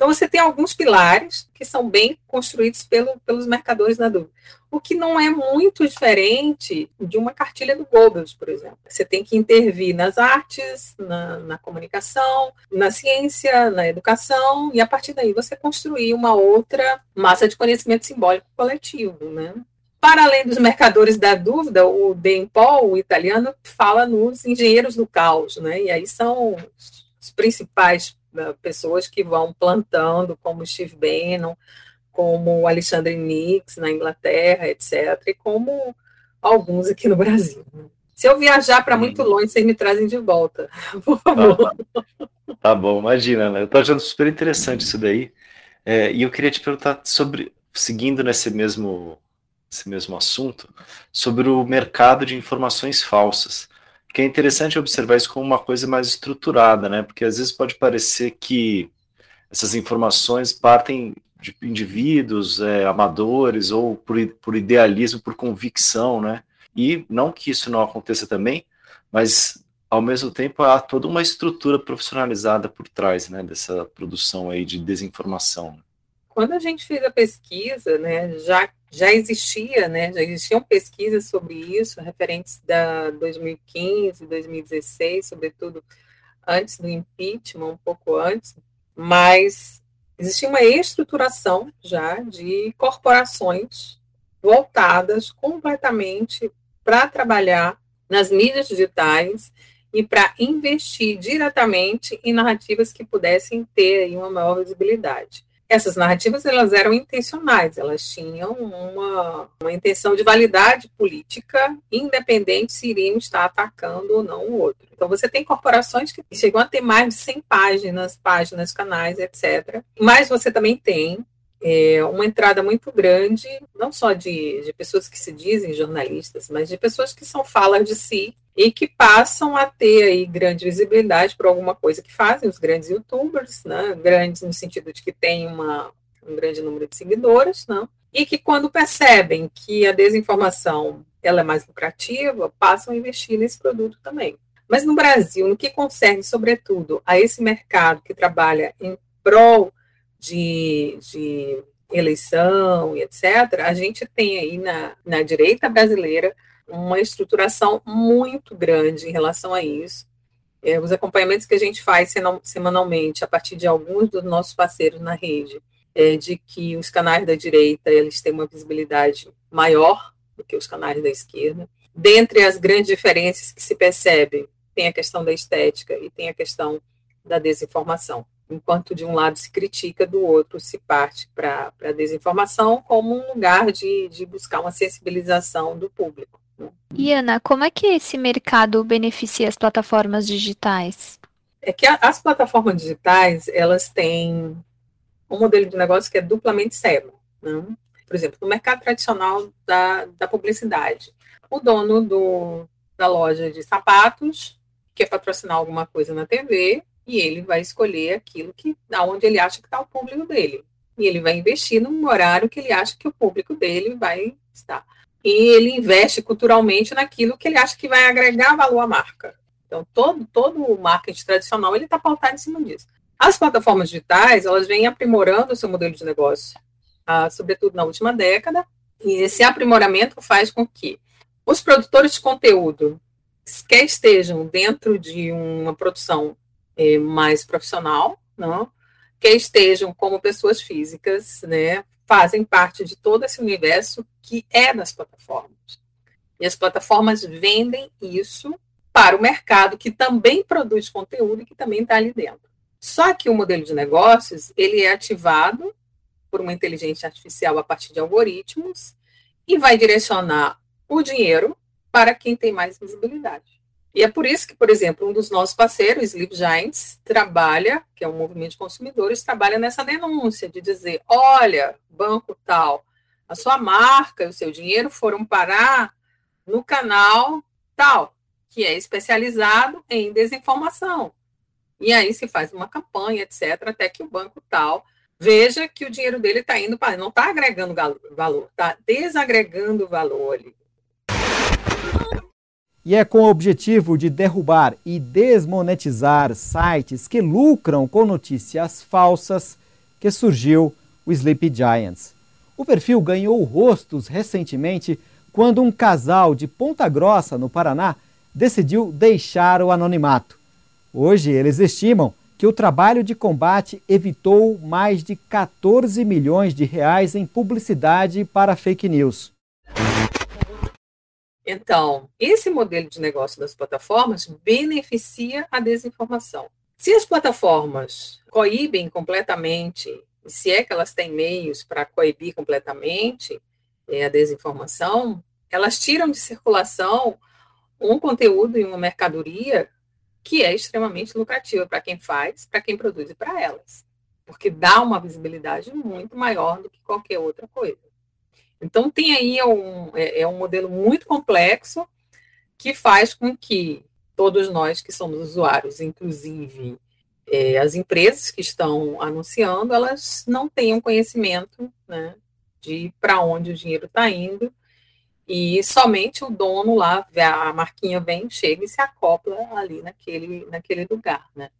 Então, você tem alguns pilares que são bem construídos pelo, pelos mercadores na dúvida. O que não é muito diferente de uma cartilha do Goebbels, por exemplo. Você tem que intervir nas artes, na, na comunicação, na ciência, na educação, e a partir daí você construir uma outra massa de conhecimento simbólico coletivo, né? Para além dos mercadores da dúvida, o Dan Paul, o italiano, fala nos engenheiros do caos, né? E aí são os principais né, pessoas que vão plantando, como Steve Bannon, como Alexandre Nix na Inglaterra, etc., e como alguns aqui no Brasil. Né. Se eu viajar para muito longe, vocês me trazem de volta, por favor. Tá, tá bom, imagina, né? Eu estou achando super interessante isso daí. É, e eu queria te perguntar sobre, seguindo nesse mesmo, esse mesmo assunto, sobre o mercado de informações falsas que é interessante observar isso como uma coisa mais estruturada, né? Porque às vezes pode parecer que essas informações partem de indivíduos é, amadores ou por, por idealismo, por convicção, né? E não que isso não aconteça também, mas ao mesmo tempo há toda uma estrutura profissionalizada por trás, né? Dessa produção aí de desinformação. Quando a gente fez a pesquisa, né, já já existia, né, já existiam pesquisas sobre isso, referentes da 2015, 2016, sobretudo antes do impeachment, um pouco antes, mas existia uma estruturação já de corporações voltadas completamente para trabalhar nas mídias digitais e para investir diretamente em narrativas que pudessem ter uma maior visibilidade essas narrativas elas eram intencionais, elas tinham uma, uma intenção de validade política, independente se iriam estar atacando ou não o outro. Então, você tem corporações que chegam a ter mais de 100 páginas, páginas, canais, etc. Mas você também tem é, uma entrada muito grande, não só de, de pessoas que se dizem jornalistas, mas de pessoas que são falas de si e que passam a ter aí grande visibilidade por alguma coisa que fazem, os grandes youtubers, né, grandes no sentido de que tem uma, um grande número de seguidores, né, e que quando percebem que a desinformação ela é mais lucrativa, passam a investir nesse produto também. Mas no Brasil, no que concerne, sobretudo, a esse mercado que trabalha em prol de, de eleição e etc., a gente tem aí na, na direita brasileira uma estruturação muito grande em relação a isso. É, os acompanhamentos que a gente faz semanalmente, a partir de alguns dos nossos parceiros na rede, é de que os canais da direita eles têm uma visibilidade maior do que os canais da esquerda. Dentre as grandes diferenças que se percebem, tem a questão da estética e tem a questão da desinformação enquanto de um lado se critica, do outro se parte para a desinformação como um lugar de, de buscar uma sensibilização do público. Né? E Ana, como é que esse mercado beneficia as plataformas digitais? É que a, as plataformas digitais, elas têm um modelo de negócio que é duplamente cego. Né? Por exemplo, no mercado tradicional da, da publicidade, o dono do, da loja de sapatos quer patrocinar alguma coisa na TV, e ele vai escolher aquilo que aonde ele acha que está o público dele. E ele vai investir num horário que ele acha que o público dele vai estar. E ele investe culturalmente naquilo que ele acha que vai agregar valor à marca. Então, todo, todo o marketing tradicional ele está pautado em cima disso. As plataformas digitais, elas vêm aprimorando o seu modelo de negócio, ah, sobretudo na última década, e esse aprimoramento faz com que os produtores de conteúdo, quer estejam dentro de uma produção é, mais profissional, não? que estejam como pessoas físicas, né, fazem parte de todo esse universo que é das plataformas. E as plataformas vendem isso para o mercado que também produz conteúdo e que também está ali dentro. Só que o modelo de negócios ele é ativado por uma inteligência artificial a partir de algoritmos e vai direcionar o dinheiro para quem tem mais visibilidade. E é por isso que, por exemplo, um dos nossos parceiros, Sleep Giants, trabalha, que é um movimento de consumidores, trabalha nessa denúncia de dizer, olha, banco tal, a sua marca e o seu dinheiro foram parar no canal tal, que é especializado em desinformação. E aí se faz uma campanha, etc., até que o banco tal veja que o dinheiro dele está indo para. Não está agregando valor, está desagregando valor ali. E é com o objetivo de derrubar e desmonetizar sites que lucram com notícias falsas que surgiu o Sleep Giants. O perfil ganhou rostos recentemente quando um casal de Ponta Grossa, no Paraná, decidiu deixar o anonimato. Hoje, eles estimam que o trabalho de combate evitou mais de 14 milhões de reais em publicidade para fake news. Então, esse modelo de negócio das plataformas beneficia a desinformação. Se as plataformas coíbem completamente, se é que elas têm meios para coibir completamente é, a desinformação, elas tiram de circulação um conteúdo e uma mercadoria que é extremamente lucrativa para quem faz, para quem produz e para elas, porque dá uma visibilidade muito maior do que qualquer outra coisa. Então, tem aí um, é, é um modelo muito complexo que faz com que todos nós que somos usuários, inclusive é, as empresas que estão anunciando, elas não tenham conhecimento né, de para onde o dinheiro está indo e somente o dono lá, a marquinha vem, chega e se acopla ali naquele, naquele lugar, né?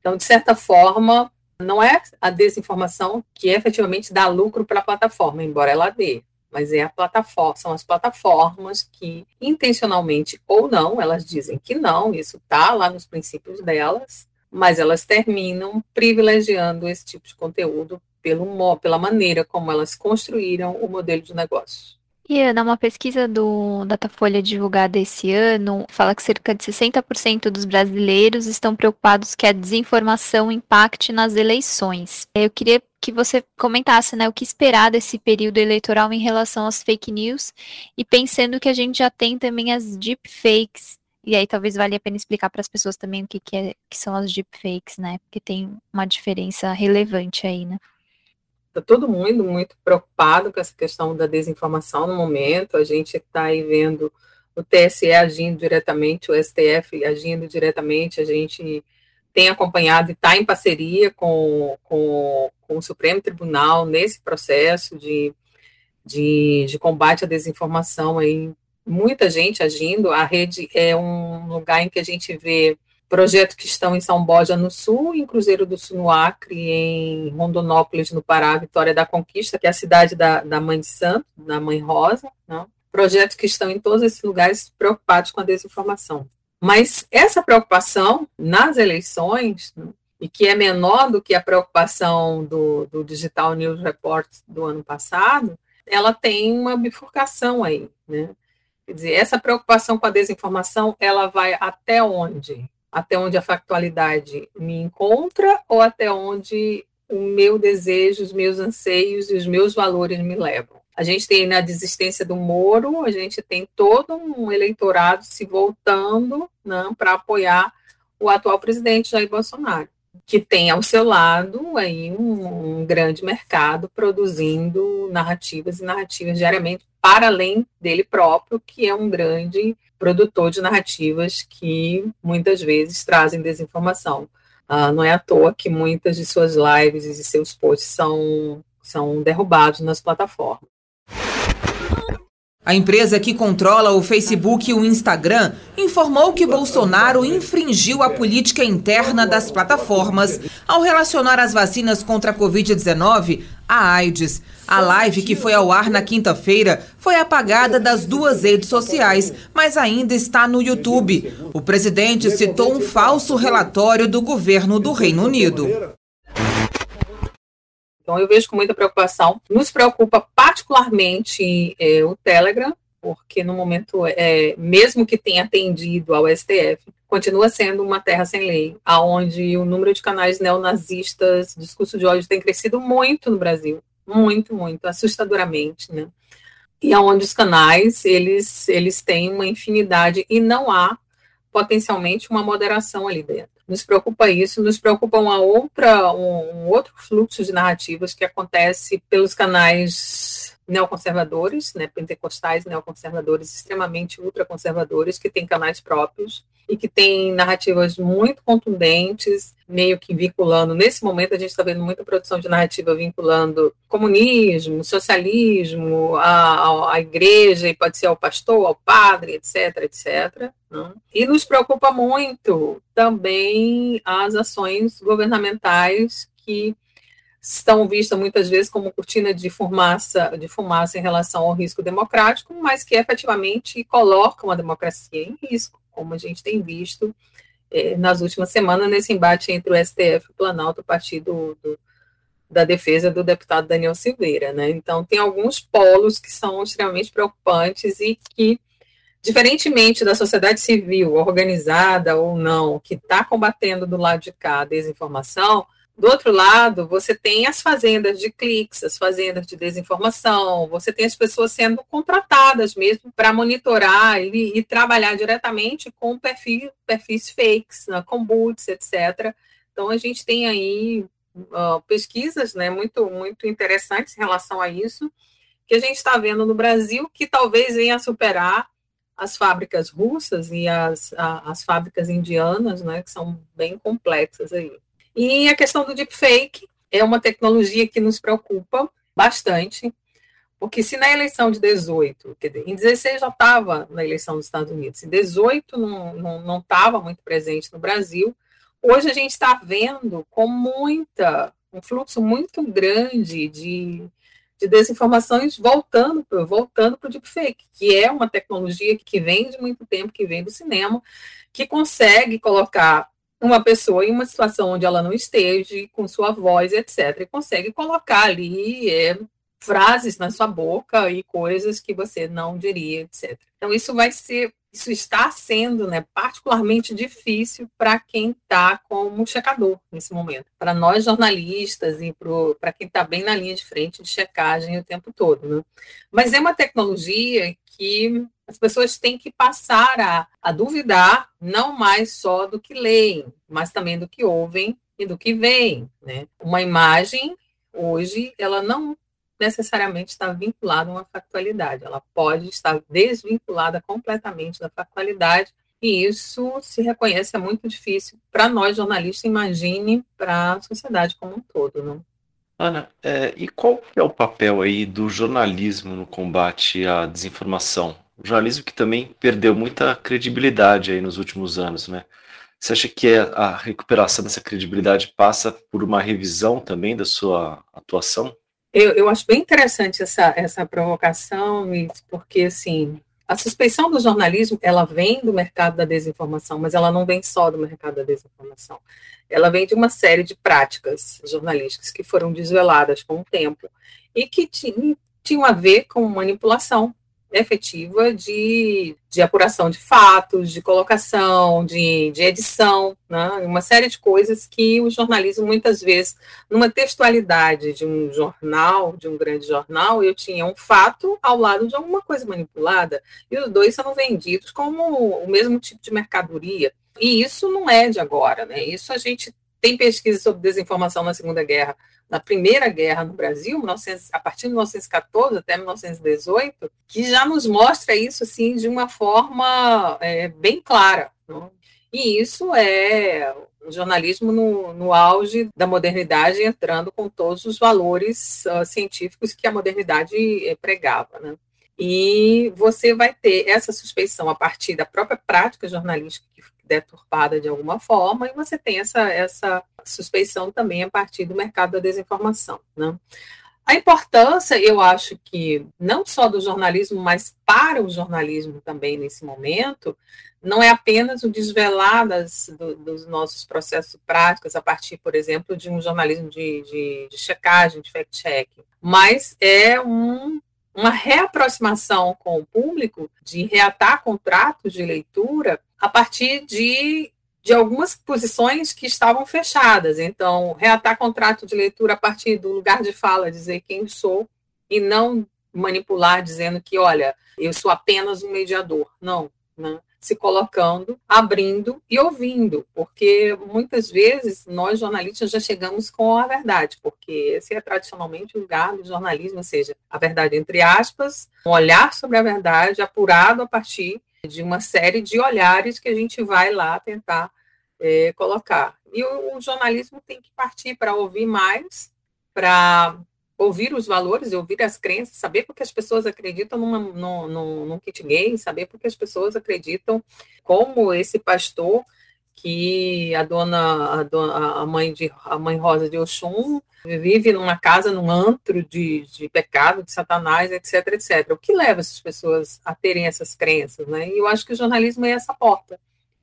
Então, de certa forma, não é a desinformação que efetivamente dá lucro para a plataforma, embora ela dê, mas é a plataforma, são as plataformas que, intencionalmente ou não, elas dizem que não, isso está lá nos princípios delas, mas elas terminam privilegiando esse tipo de conteúdo pelo, pela maneira como elas construíram o modelo de negócio. E uma pesquisa do Datafolha divulgada esse ano fala que cerca de 60% dos brasileiros estão preocupados que a desinformação impacte nas eleições. Eu queria que você comentasse né, o que esperar desse período eleitoral em relação às fake news e pensando que a gente já tem também as deepfakes. E aí talvez valha a pena explicar para as pessoas também o que, que, é, que são as deepfakes, né? Porque tem uma diferença relevante aí, né? Está todo mundo muito preocupado com essa questão da desinformação no momento. A gente está aí vendo o TSE agindo diretamente, o STF agindo diretamente. A gente tem acompanhado e está em parceria com, com, com, o Supremo Tribunal nesse processo de, de, de combate à desinformação. Aí, muita gente agindo. A rede é um lugar em que a gente vê projetos que estão em São Borja, no Sul, em Cruzeiro do Sul, no Acre, em Rondonópolis, no Pará, Vitória da Conquista, que é a cidade da, da Mãe de Santo, da Mãe Rosa, não? projetos que estão em todos esses lugares preocupados com a desinformação. Mas essa preocupação nas eleições, né, e que é menor do que a preocupação do, do Digital News Report do ano passado, ela tem uma bifurcação aí, né? Quer dizer, essa preocupação com a desinformação, ela vai até onde? Até onde a factualidade me encontra ou até onde o meu desejo, os meus anseios e os meus valores me levam. A gente tem na desistência do Moro, a gente tem todo um eleitorado se voltando né, para apoiar o atual presidente Jair Bolsonaro, que tem ao seu lado aí um, um grande mercado produzindo narrativas e narrativas diariamente para além dele próprio, que é um grande produtor de narrativas que muitas vezes trazem desinformação. Uh, não é à toa que muitas de suas lives e seus posts são, são derrubados nas plataformas. A empresa que controla o Facebook e o Instagram informou que Bolsonaro infringiu a política interna das plataformas ao relacionar as vacinas contra a Covid-19 à AIDS. A live que foi ao ar na quinta-feira foi apagada das duas redes sociais, mas ainda está no YouTube. O presidente citou um falso relatório do governo do Reino Unido. Então, eu vejo com muita preocupação. Nos preocupa particularmente é, o Telegram, porque no momento, é, mesmo que tenha atendido ao STF, continua sendo uma terra sem lei, aonde o número de canais neonazistas, discurso de ódio tem crescido muito no Brasil, muito, muito, assustadoramente, né? E aonde os canais, eles, eles têm uma infinidade e não há potencialmente uma moderação ali dentro nos preocupa isso, nos preocupa uma outra, um, um outro fluxo de narrativas que acontece pelos canais neoconservadores, né, pentecostais neoconservadores, extremamente ultraconservadores, que têm canais próprios e que têm narrativas muito contundentes, meio que vinculando. Nesse momento, a gente está vendo muita produção de narrativa vinculando comunismo, socialismo, a, a, igreja, e pode ser ao pastor, ao padre, etc, etc. Né? E nos preocupa muito também as ações governamentais que estão vistas muitas vezes como cortina de fumaça, de fumaça em relação ao risco democrático, mas que efetivamente colocam a democracia em risco, como a gente tem visto eh, nas últimas semanas nesse embate entre o STF e o Planalto, a partir do, do, da defesa do deputado Daniel Silveira. Né? Então, tem alguns polos que são extremamente preocupantes e que, diferentemente da sociedade civil, organizada ou não, que está combatendo do lado de cá a desinformação, do outro lado, você tem as fazendas de cliques, as fazendas de desinformação, você tem as pessoas sendo contratadas mesmo para monitorar e, e, trabalhar diretamente com perfis fakes, né, com boots, etc. Então, a gente tem aí uh, pesquisas né, muito, muito interessantes em relação a isso, que a gente está vendo no Brasil, que talvez venha superar as fábricas russas e as, a, as fábricas indianas, né, que são bem complexas aí. E a questão do deepfake é uma tecnologia que nos preocupa bastante, porque se na eleição de 18, em 16 já estava na eleição dos Estados Unidos, em 18 não estava muito presente no Brasil, hoje a gente está vendo com muita, um fluxo muito grande de, de desinformações voltando, voltando para o deepfake, que é uma tecnologia que vem de muito tempo, que vem do cinema, que consegue colocar uma pessoa em uma situação onde ela não esteja, com sua voz, etc., e consegue colocar ali é, frases na sua boca e coisas que você não diria, etc. Então, isso vai ser, isso está sendo né, particularmente difícil para quem está como checador nesse momento. Para nós jornalistas e para quem está bem na linha de frente de checagem o tempo todo. Né? Mas é uma tecnologia que as pessoas têm que passar a, a duvidar não mais só do que leem, mas também do que ouvem e do que veem. Né? Uma imagem, hoje, ela não necessariamente está vinculada a uma factualidade, ela pode estar desvinculada completamente da factualidade, e isso se reconhece é muito difícil para nós jornalistas, imagine para a sociedade como um todo. Não? Ana, é, e qual é o papel aí do jornalismo no combate à desinformação? O jornalismo que também perdeu muita credibilidade aí nos últimos anos, né? Você acha que a recuperação dessa credibilidade passa por uma revisão também da sua atuação? Eu, eu acho bem interessante essa, essa provocação, porque, assim, a suspeição do jornalismo, ela vem do mercado da desinformação, mas ela não vem só do mercado da desinformação. Ela vem de uma série de práticas jornalísticas que foram desveladas com o tempo e que tinham a ver com manipulação efetiva de, de apuração de fatos, de colocação, de, de edição, né? uma série de coisas que o jornalismo, muitas vezes, numa textualidade de um jornal, de um grande jornal, eu tinha um fato ao lado de alguma coisa manipulada, e os dois são vendidos como o mesmo tipo de mercadoria. E isso não é de agora, né? Isso a gente tem pesquisa sobre desinformação na Segunda Guerra na Primeira Guerra no Brasil, 1900, a partir de 1914 até 1918, que já nos mostra isso assim de uma forma é, bem clara. Não? E isso é o jornalismo no, no, auge da modernidade, entrando com todos os valores uh, científicos que a modernidade eh, pregava. Né? E você vai ter essa suspeição a partir da própria prática jornalística que deturpada de alguma forma, e você tem essa, essa suspeição também a partir do mercado da desinformação. Né? A importância, eu acho que, não só do jornalismo, mas para o jornalismo também nesse momento, não é apenas o desvelar das, do, dos nossos processos práticos a partir, por exemplo, de um jornalismo de, de, de checagem, de fact-check, mas é um uma reaproximação com o público, de reatar contratos de leitura a partir de, de algumas posições que estavam fechadas. Então, reatar contrato de leitura a partir do lugar de fala, dizer quem sou, e não manipular dizendo que, olha, eu sou apenas um mediador. Não. Né? Se colocando, abrindo e ouvindo, porque muitas vezes nós jornalistas já chegamos com a verdade, porque esse é tradicionalmente o lugar do jornalismo, ou seja, a verdade entre aspas, um olhar sobre a verdade apurado a partir de uma série de olhares que a gente vai lá tentar é, colocar. E o, o jornalismo tem que partir para ouvir mais, para ouvir os valores, ouvir as crenças, saber porque as pessoas acreditam numa, num, num kit gay, saber porque as pessoas acreditam como esse pastor que a dona, a, dona, a mãe de a mãe Rosa de Oxum vive numa casa, num antro de, de pecado, de Satanás, etc, etc. O que leva essas pessoas a terem essas crenças, né? E eu acho que o jornalismo é essa porta,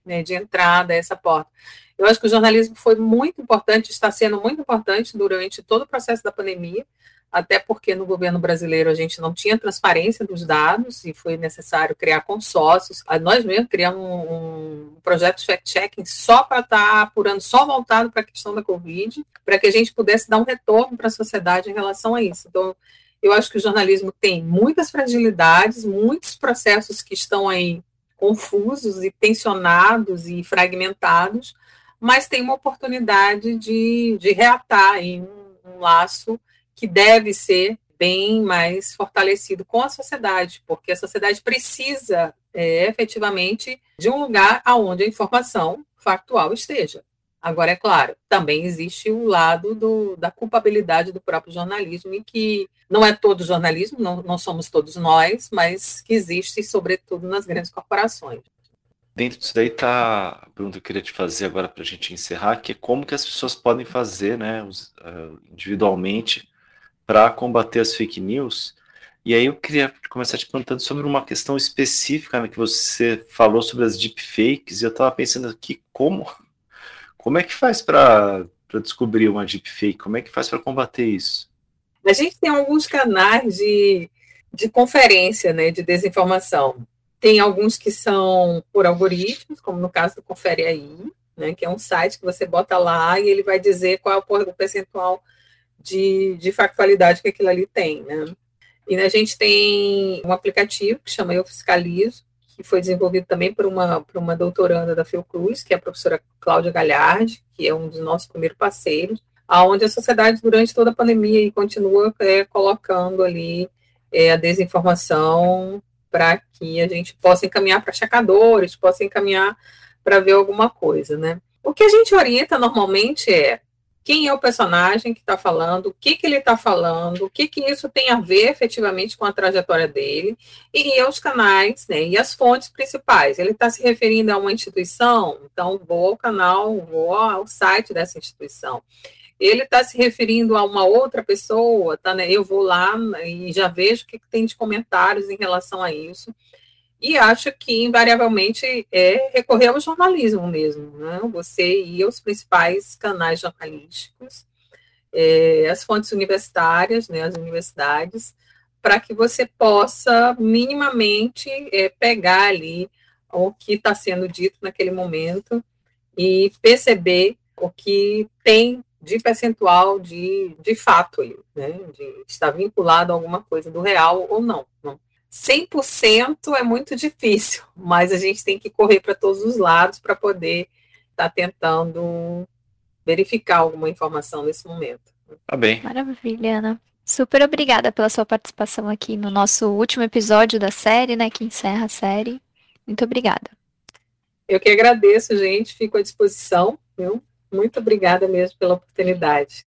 né, de entrada, é essa porta. Eu acho que o jornalismo foi muito importante, está sendo muito importante durante todo o processo da pandemia, até porque no governo brasileiro a gente não tinha transparência dos dados e foi necessário criar consórcios. Nós mesmos criamos um, um projeto de fact-checking só para estar tá apurando, só voltado para a questão da Covid, para que a gente pudesse dar um retorno para a sociedade em relação a isso. Então, eu acho que o jornalismo tem muitas fragilidades, muitos processos que estão aí confusos e tensionados e fragmentados, mas tem uma oportunidade de, de reatar um, um laço que deve ser bem mais fortalecido com a sociedade, porque a sociedade precisa é, efetivamente de um lugar aonde a informação factual esteja. Agora, é claro, também existe o lado do, da culpabilidade do próprio jornalismo, e que não é todo jornalismo, não, não somos todos nós, mas que existe, sobretudo, nas grandes corporações. Dentro disso daí está a pergunta que eu queria te fazer agora para a gente encerrar, que é como que as pessoas podem fazer, né, uh, individualmente, para combater as fake news. E aí eu queria começar te perguntando sobre uma questão específica né, que você falou sobre as deepfakes, e eu estava pensando aqui como, como é que faz para descobrir uma deepfake, como é que faz para combater isso? A gente tem alguns canais de, de conferência né, de desinformação. Tem alguns que são por algoritmos, como no caso do Confere Aí, né, que é um site que você bota lá e ele vai dizer qual é o percentual de, de factualidade que aquilo ali tem, né? E a gente tem um aplicativo que chama Eu Fiscalizo, que foi desenvolvido também por uma, por uma doutoranda da Fiocruz, que é a professora Cláudia Galhardi, que é um dos nossos primeiros parceiros, aonde a sociedade, durante toda a pandemia, e continua é, colocando ali é, a desinformação para que a gente possa encaminhar para checadores, possa encaminhar para ver alguma coisa, né? O que a gente orienta normalmente é quem é o personagem que está falando, o que, que ele está falando, o que, que isso tem a ver efetivamente com a trajetória dele, e os canais, né, e as fontes principais. Ele está se referindo a uma instituição, então vou ao canal, vou ao site dessa instituição. Ele está se referindo a uma outra pessoa, tá, né, eu vou lá e já vejo o que, que tem de comentários em relação a isso e acho que invariavelmente é recorrer ao jornalismo mesmo, né? Você ir aos principais canais jornalísticos, é, as fontes universitárias, né, as universidades, para que você possa minimamente é, pegar ali o que está sendo dito naquele momento e perceber o que tem de percentual de, de fato né, de estar vinculado a alguma coisa do real ou não. não. 100% é muito difícil, mas a gente tem que correr para todos os lados para poder estar tá tentando verificar alguma informação nesse momento. Tá bem. Maravilha, Ana. Super obrigada pela sua participação aqui no nosso último episódio da série, né, que encerra a série. Muito obrigada. Eu que agradeço, gente, fico à disposição, viu? Muito obrigada mesmo pela oportunidade.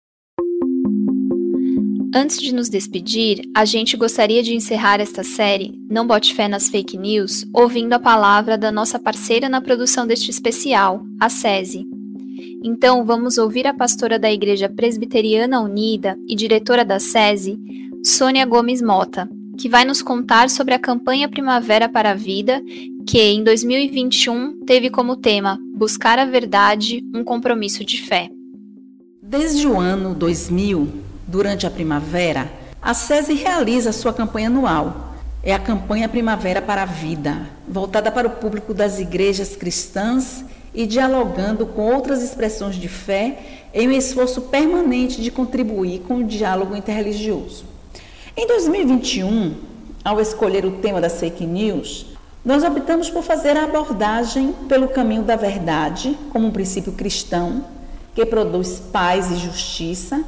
Antes de nos despedir, a gente gostaria de encerrar esta série Não Bote Fé nas Fake News ouvindo a palavra da nossa parceira na produção deste especial, a SESI. Então, vamos ouvir a pastora da Igreja Presbiteriana Unida e diretora da SESI, Sônia Gomes Mota, que vai nos contar sobre a campanha Primavera para a Vida, que em 2021 teve como tema Buscar a Verdade, um compromisso de fé. Desde o ano 2000, durante a primavera, a SESI realiza sua campanha anual. É a campanha Primavera para a Vida, voltada para o público das igrejas cristãs e dialogando com outras expressões de fé em um esforço permanente de contribuir com o diálogo interreligioso. Em 2021, ao escolher o tema das fake news, Nós optamos por fazer a abordagem pelo caminho da verdade, como um princípio cristão, que produz paz e justiça,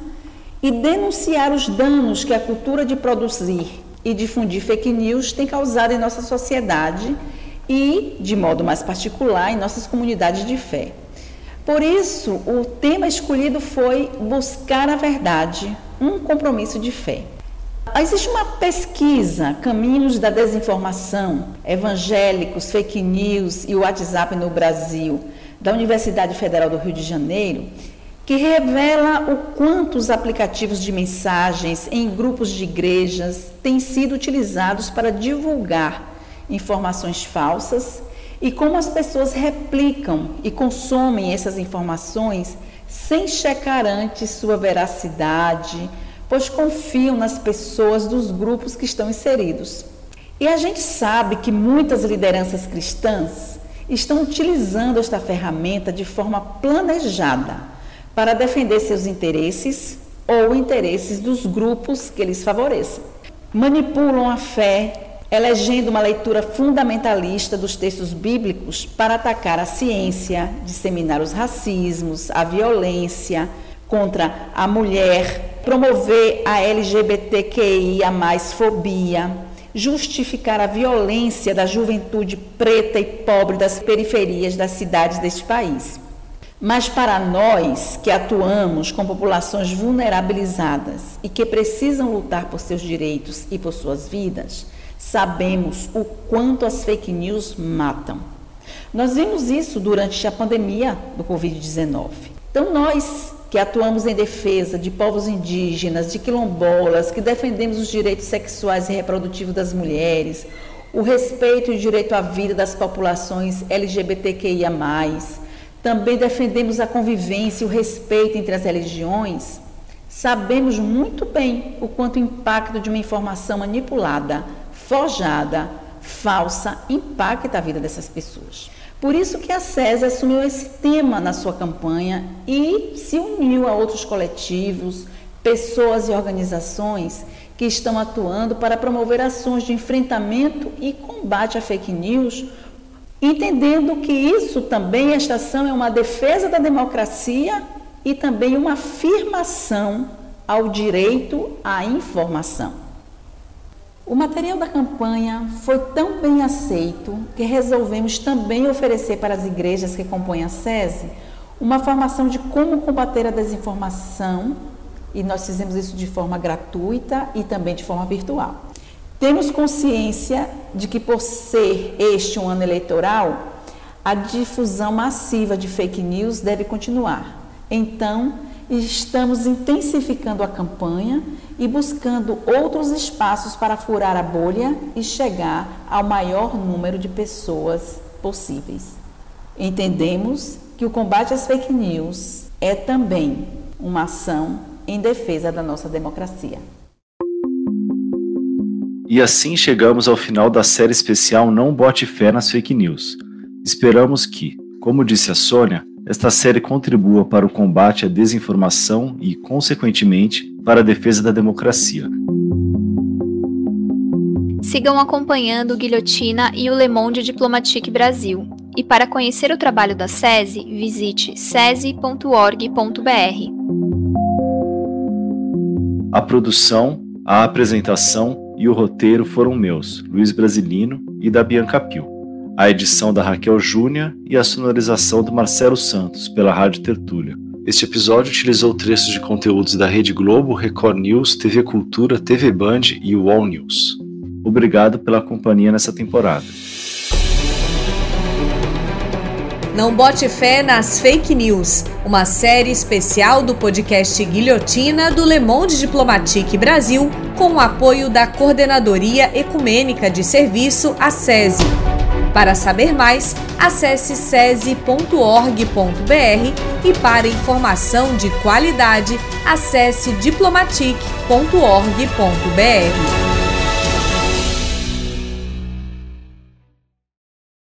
e denunciar os danos que a cultura de produzir e difundir fake news tem causado em nossa sociedade e, de modo mais particular, em nossas comunidades de fé. Por isso, o tema escolhido foi buscar a verdade, um compromisso de fé. Existe uma pesquisa, Caminhos da Desinformação, Evangélicos, Fake News e WhatsApp no Brasil, da Universidade Federal do Rio de Janeiro, que revela o quanto os aplicativos de mensagens em grupos de igrejas têm sido utilizados para divulgar informações falsas e como as pessoas replicam e consomem essas informações sem checar antes sua veracidade, pois confiam nas pessoas dos grupos que estão inseridos. E a gente sabe que muitas lideranças cristãs estão utilizando esta ferramenta de forma planejada para defender seus interesses ou interesses dos grupos que eles favoreçam. Manipulam a fé, elegendo uma leitura fundamentalista dos textos bíblicos para atacar a ciência, disseminar os racismos, a violência contra a mulher, promover a LGBTQIA fobia, justificar a violência da juventude preta e pobre das periferias das cidades deste país. Mas para nós que atuamos com populações vulnerabilizadas e que precisam lutar por seus direitos e por suas vidas, sabemos o quanto as fake news matam. Nós vimos isso durante a pandemia do Covid-19. Então, nós que atuamos em defesa de povos indígenas, de quilombolas, que defendemos os direitos sexuais e reprodutivos das mulheres, o respeito e o direito à vida das populações LGBTQIA, também defendemos a convivência e o respeito entre as religiões, sabemos muito bem o quanto o impacto de uma informação manipulada forjada, falsa, impacta a vida dessas pessoas. Por isso que a SESI assumiu esse tema na sua campanha e se uniu a outros coletivos, pessoas e organizações que estão atuando para promover ações de enfrentamento e combate à fake news, entendendo que isso também, esta ação, é uma defesa da democracia e também uma afirmação ao direito à informação. O material da campanha foi tão bem aceito que resolvemos também oferecer para as igrejas que compõem a SESI uma formação de como combater a desinformação e nós fizemos isso de forma gratuita e também de forma virtual. Temos consciência de que, por ser este um ano eleitoral, a difusão massiva de fake news deve continuar. Então, estamos intensificando a campanha e buscando outros espaços para furar a bolha e chegar ao maior número de pessoas possíveis. Entendemos que o combate às fake news é também uma ação em defesa da nossa democracia. E assim chegamos ao final da série especial Não Bote Fé nas Fake News. Esperamos que, como disse a Sônia, esta série contribua para o combate à desinformação e, consequentemente, para a defesa da democracia. Sigam acompanhando o Guilhotina e o Le Monde Diplomatique Brasil. E para conhecer o trabalho da SESI, visite sesi.org.br. A produção, a apresentação e o roteiro foram meus, Luiz Brasilino e da Bianca Pio a edição da Raquel Júnior e a sonorização do Marcelo Santos pela Rádio Tertúlia. Este episódio utilizou trechos de conteúdos da Rede Globo, Record News, TV Cultura, TV Band e UOL News. Obrigado pela companhia nessa temporada. Não bote fé nas fake news, uma série especial do podcast Guilhotina do Le Monde Diplomatique Brasil, com o apoio da Coordenadoria Ecumênica de Serviço, a SESI. Para saber mais, acesse sese.org.br e para informação de qualidade, acesse diplomatic.org.br.